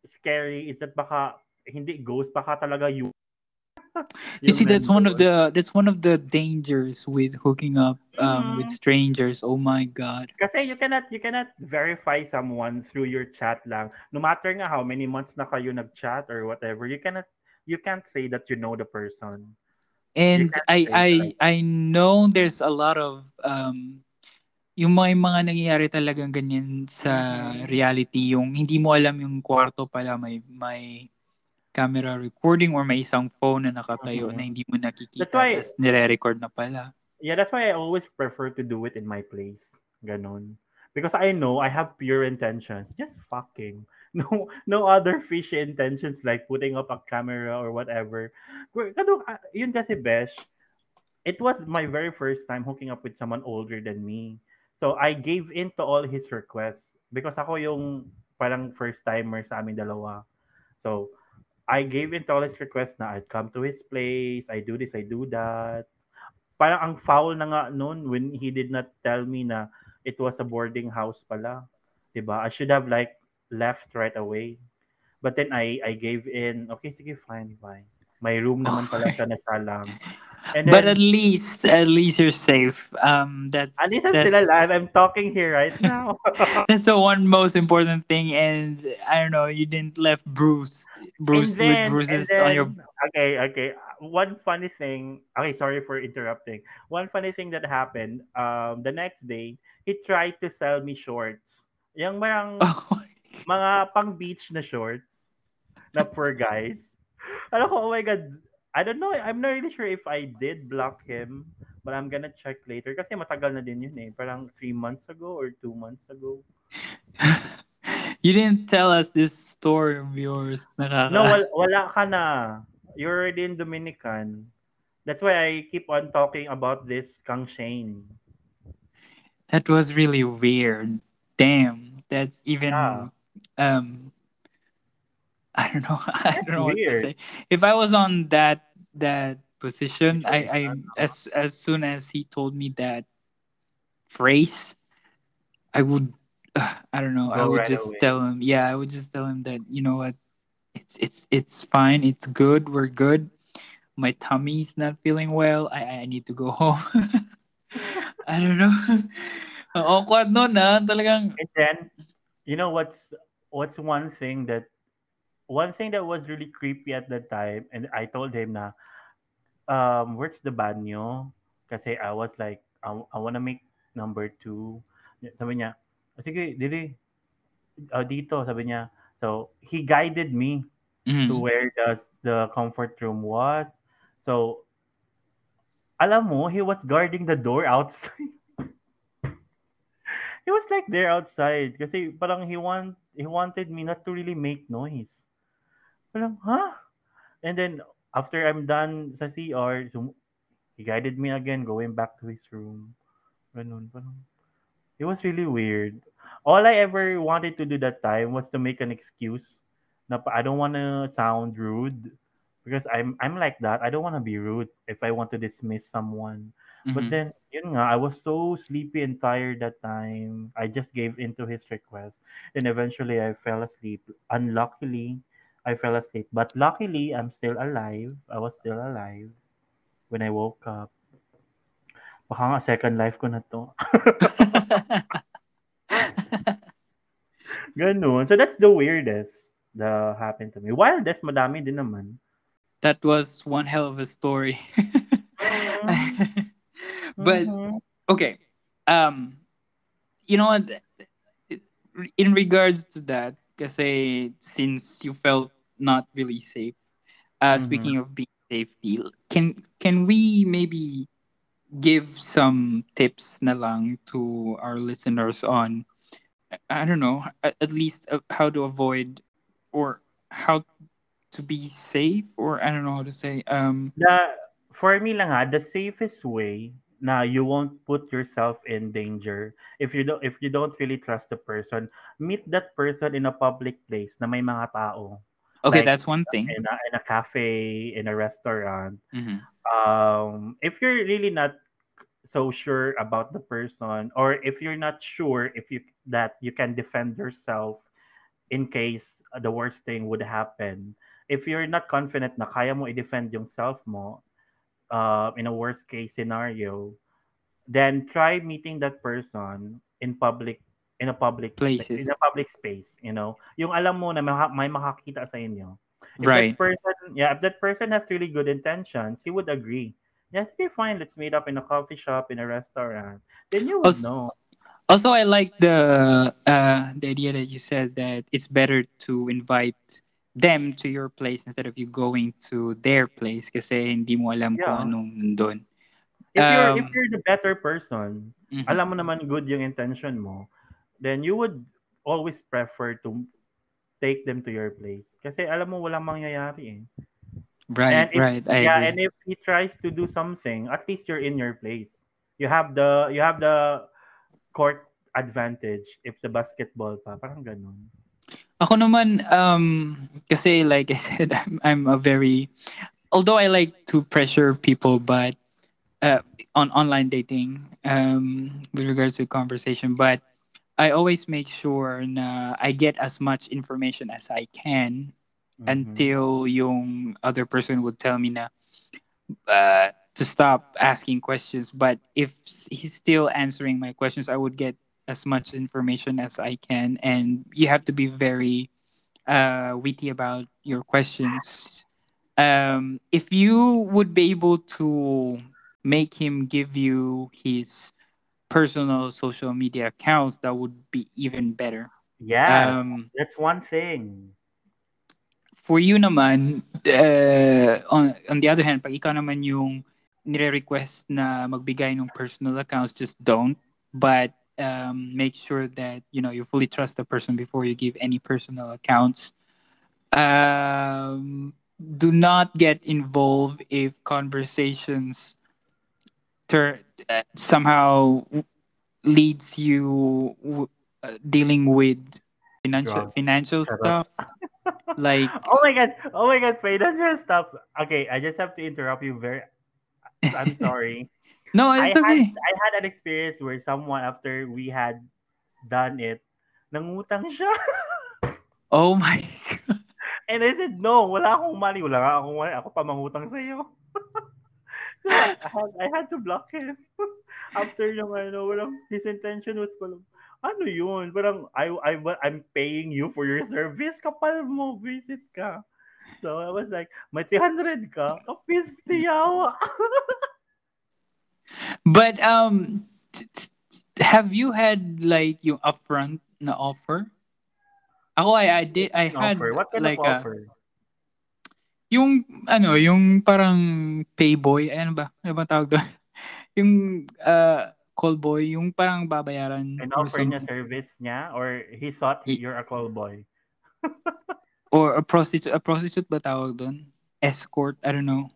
scary is that baka hindi ghost baka talaga you You see, that's one of the that's one of the dangers with hooking up um with Mhm. strangers. Oh my god. Kasi you cannot you cannot verify someone through your chat lang. No matter nga how many months na kayo nag-chat or whatever, you cannot you can't say that you know the person. And I I that. I know there's a lot of um yung mga mga nangyayari talagang ganyan sa Mhm. reality yung hindi mo alam yung kwarto pala may may camera recording or may isang phone na nakatayo Mhm. na hindi mo nakikita That's why- tapos nire-record na pala. Yeah, that's why I always prefer to do it in my place. Ganon. Because I know I have pure intentions. Just fucking. No no other fishy intentions like putting up a camera or whatever. Kano, ah, yun kasi, Besh, it was my very first time hooking up with someone older than me. So I gave in to all his requests because ako yung parang first timer sa amin dalawa. So I gave in all his requests na I'd come to his place, I do this, I do that. Parang ang foul na nga noon when he did not tell me na it was a boarding house pala. 'Di ba? I should have like left right away. But then I I gave in. Okay, sige, fine, fine. May room naman pala siya na siya lang. And But at least at least you're safe. Um that's at least I'm that's, still alive. I'm talking here right now. that's the one most important thing and I don't know, you didn't left bruised bruised then, with bruises and on your okay, okay. One funny thing. Okay, sorry for interrupting. One funny thing that happened. Um, the next day, he tried to sell me shorts. Yung marang oh, mga pang beach na shorts na for guys. Alam ko, oh my god. I don't know. I'm not really sure if I did block him, but I'm gonna check later kasi matagal na din yun eh. Parang three months ago or two months ago. you didn't tell us this story of yours. Nakaka- No, wala, wala ka na. You're already in Dominican. That's why I keep on talking about this Kang Shane. That was really weird. Damn. That's even Yeah. um I don't know. I That's don't know what to say. If I was on that that position, I, I as as soon as he told me that phrase, I would I don't know. I would right just away. tell him, yeah, I would just tell him that you know what, it's it's it's fine. It's good. We're good. My tummy's not feeling well. I I need to go home. I don't know. Ang awkward nun ah. Talagang, And then, you know what's what's one thing that one thing that was really creepy at the time, and I told him na, um, where's the banyo? Kasi I was like, I, I wanna make number two. Sabi niya, "Ah, sige, dili. Ah, dito, sabi niya. So, he guided me to mm, where the the comfort room was. So, alam mo, he was guarding the door outside. he was like there outside kasi parang he want he wanted me not to really make noise. Parang, huh? And then after I'm done sa CR, he guided me again going back to his room. Ganun, parang, it was really weird. All I ever wanted to do that time was to make an excuse. Na I don't want to sound rude because I'm I'm like that. I don't want to be rude if I want to dismiss someone. But Mhm. then, yun nga, I was so sleepy and tired that time. I just gave in to his request. And eventually, I fell asleep. Unluckily, I fell asleep. But luckily, I'm still alive. I was still alive when I woke up. Baka nga second life ko na to. Ganun. So that's the weirdest that happened to me. Wildest, madami din naman. that was one hell of a story. but Mhm. okay um you know what in regards to that kasi since you felt not really safe uh Mhm. speaking of being safety can can we maybe give some tips na lang to our listeners on i don't know at, at least uh, how to avoid or how to be safe or i don't know how to say um the for me lang ha, the safest way na you won't put yourself in danger. If you don't if you don't really trust the person meet that person in a public place na may mga tao. Okay Like, that's one thing. in a, in a cafe in a restaurant. Mhm. um if you're really not so sure about the person or if you're not sure if you that you can defend yourself in case the worst thing would happen if you're not confident na kaya mo i-defend yung self mo uh, in a worst case scenario then try meeting that person in public in a public Places. in a public space you know? Yung alam mo na may, may makakita sa inyo. If Right. that person yeah if that person has really good intentions he would agree. Yes okay fine let's meet up in a coffee shop in a restaurant. Then you would Also- know. Also, I like the uh, the idea that you said that it's better to invite them to your place instead of you going to their place kasi hindi mo alam Yeah. kung anong nandun. if you're if Um, you're the better person Mhm. alam mo naman good yung intention mo then you would always prefer to take them to your place kasi alam mo walang mangyayari eh Right, and if- right. I yeah, agree. and if he tries to do something, at least you're in your place. You have the you have the court advantage if the basketball pa, parang ganun. Ako naman, um, kasi like I said, I'm, I'm a very, although I like to pressure people, but uh, on online dating, um, with regards to conversation, but I always make sure na I get as much information as I can Mhm. until yung other person would tell me na uh, to stop asking questions. But if he's still answering my questions, I would get as much information as I can. And you have to be very uh, witty about your questions. Um, if you would be able to make him give you his personal social media accounts, that would be even better. Yes, Um, that's one thing. for you naman, uh, on, on the other hand, pag ikaw naman yung nire-request na magbigay ng personal accounts, just don't. But um, make sure that you know you fully trust the person before you give any personal accounts. Um, do not get involved if conversations tur- uh, somehow leads you w- uh, dealing with financial Drugs. financial Shut stuff like Oh my god, oh my god, financial stuff. Okay, I just have to interrupt you very I'm sorry. No I it's had okay I had an experience where someone after we had done it, nangutang siya. oh my god And I said, no, wala akong money. Wala nga akong money. Ako pa mangutang sa'yo. so, I had, I had to block him. After yung ano, walang, his intention was parang, ano yun? Parang, I, I, I'm paying you for your service. Kapal mo, visit ka. So, I was like, may 300 ka? Kapis, tiyawa. But um t- t- have you had like yung upfront na offer ako I, I did I had offer. What kind like of a, offer? yung ano yung parang payboy ano ba ano ba tawag doon yung uh, call boy yung parang babayaran An offer niya service niya? Or he thought Y- you're a call boy? or a prostitute a prostitute ba tawag doon escort I don't know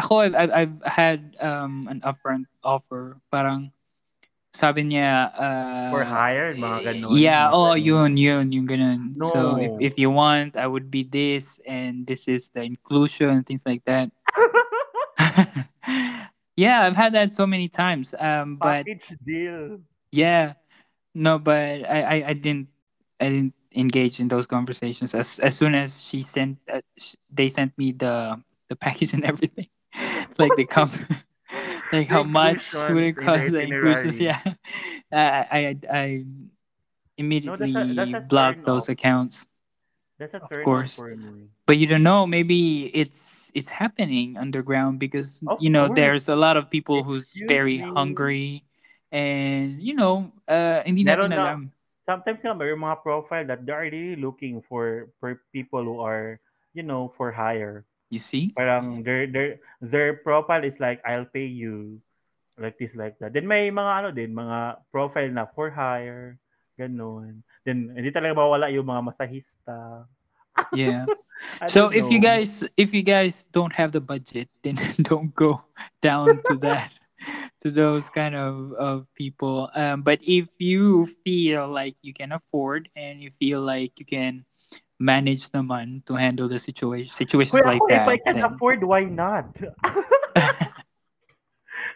ako I've, I've, I've had um an upfront offer. Parang sabi niya uh, For hire, mga ganun. yeah oh yun yun yung ganun. So if, No. if you want I would be this and this is the inclusion and things like that. Yeah I've had that so many times um but Package deal. yeah. No but I, I i didn't i didn't engage in those conversations. As as soon as she sent uh, sh- they sent me the the package and everything like the com like how much would it inclusions in the cost the inclusions yeah i i i, immediately that's a blocked turn those off. accounts That's a Of course. off for me. but you don't know maybe it's it's happening underground because Of you know course. there's a lot of people who's very me. hungry and you know uh hindi natin na- alam Sometimes nga, may mga profile that they are really looking for for people who are, you know, for hire. You see Parang their their their profile is like I'll pay you like this like that. Then may mga ano din, mga profile na for hire, ganun. Then hindi talaga mawala yung mga masahista. yeah so if you guys if you guys don't have the budget then don't go down to that to those kind of, of people um but if you feel like you can afford and you feel like you can manage the money to handle the situation situations Kuya, like ako, that if I can then- afford, why not?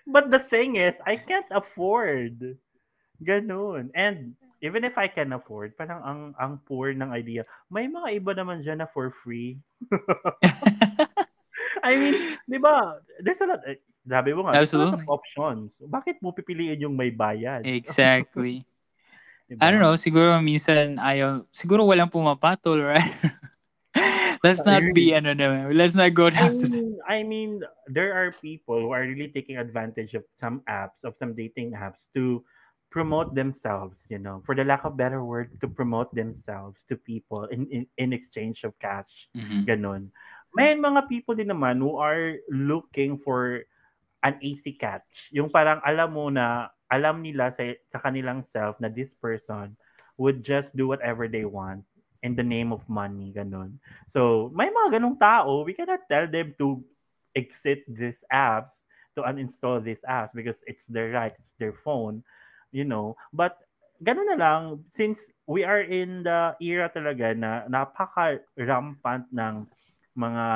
But the thing is, I can't afford. Ganun. And even if I can afford, parang ang ang poor ng idea. May mga iba naman dyan na for free. I mean, di ba? There's a lot. eh, Sabi mo nga, there's a lot of Absolutely. options. Bakit mo pipiliin yung may bayad? exactly Diba? I don't know, siguro minsan ayaw, siguro walang pumapatol, right? let's not be, ano naman, let's not go I down to that. mean, I mean, there are people who are really taking advantage of some apps, of some dating apps to promote themselves, you know, for the lack of better word, to promote themselves to people in, in, in exchange of cash. Mhm. Ganon. May mga people din naman who are looking for an easy catch. Yung parang alam mo na, alam nila sa, sa kanilang self na this person would just do whatever they want in the name of money, ganon. So, may mga ganong tao, we cannot tell them to exit these apps, to uninstall these apps because it's their right, it's their phone, you know. But, ganun na lang, since we are in the era talaga na napaka-rampant ng mga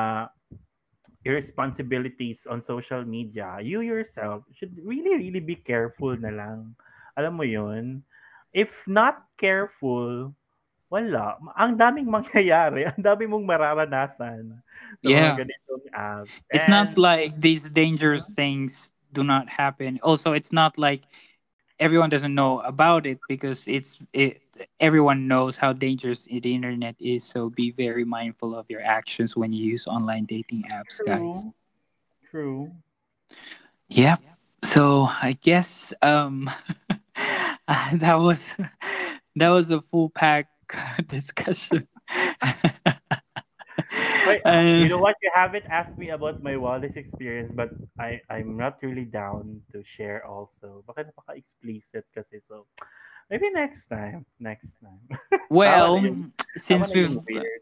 irresponsibilities on social media, you yourself should really, really be careful na lang. Alam mo yun? If not careful, wala. Ang daming mangyayari. Ang daming mong mararanasan sa Yeah. mga ganitong apps. It's not like these dangerous things do not happen. Also, it's not like everyone doesn't know about it because it's it everyone knows how dangerous the internet is so be very mindful of your actions when you use online dating apps guys True. True. Yep. So I guess um that was that was a full pack discussion. Wait, Uh, you know what? You haven't asked me about my wildest experience, but I I'm not really down to share also. Baka napaka-explicit kasi so. Maybe next time. Next time. well, since we've.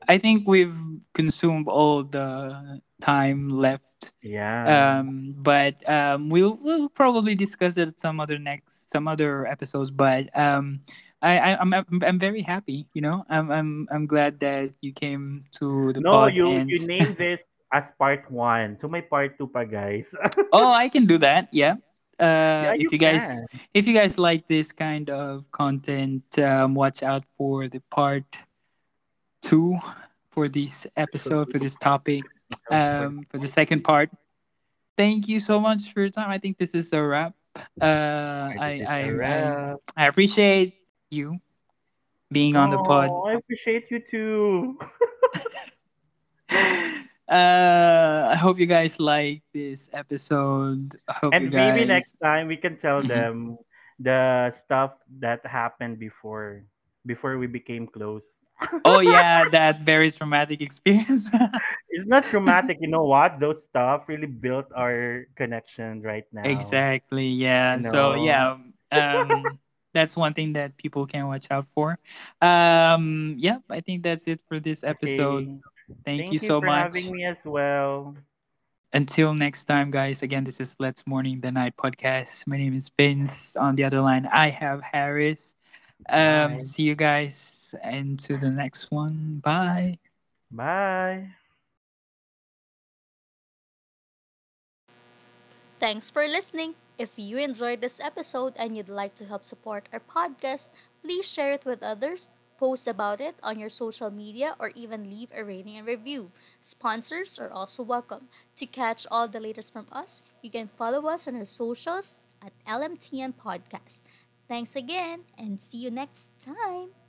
I think we've consumed all the time left. Yeah. Um but um we'll we'll probably discuss it some other next some other episodes but um I, I I'm I'm I'm very happy, you know. I'm I'm I'm glad that you came to the no, you and you name this as part one. So my part two pa, guys. oh i can do that yeah uh yeah, if you guys if you guys like this kind of content um watch out for the part two for this episode for this topic um for the second part. Thank you so much for your time. I think this is a wrap. Uh i i a i, wrap. I appreciate you being on the pod. Oh, I appreciate you too. uh i hope you guys like this episode i hope you and guys maybe next time we can tell Mhm. them the stuff that happened before before we became close. oh yeah that very traumatic experience It's not traumatic, you know what? Those stuff really built our connection right now. exactly yeah You so yeah um that's one thing that people can watch out for um yep i think that's it for this episode Okay. Thank, Thank you so much for much having me as well. until next time, guys. Again, this is Let's Morning the Night podcast. My name is Vince. On the other line, I have Harris. Um, Bye. see you guys into the next one. Bye. Bye. Thanks for listening. If you enjoyed this episode and you'd like to help support our podcast, please share it with others, post about it on your social media, or even leave a rating and review. Sponsors are also welcome. To catch all the latest from us, you can follow us on our socials at LMTN Podcast. Thanks again and see you next time.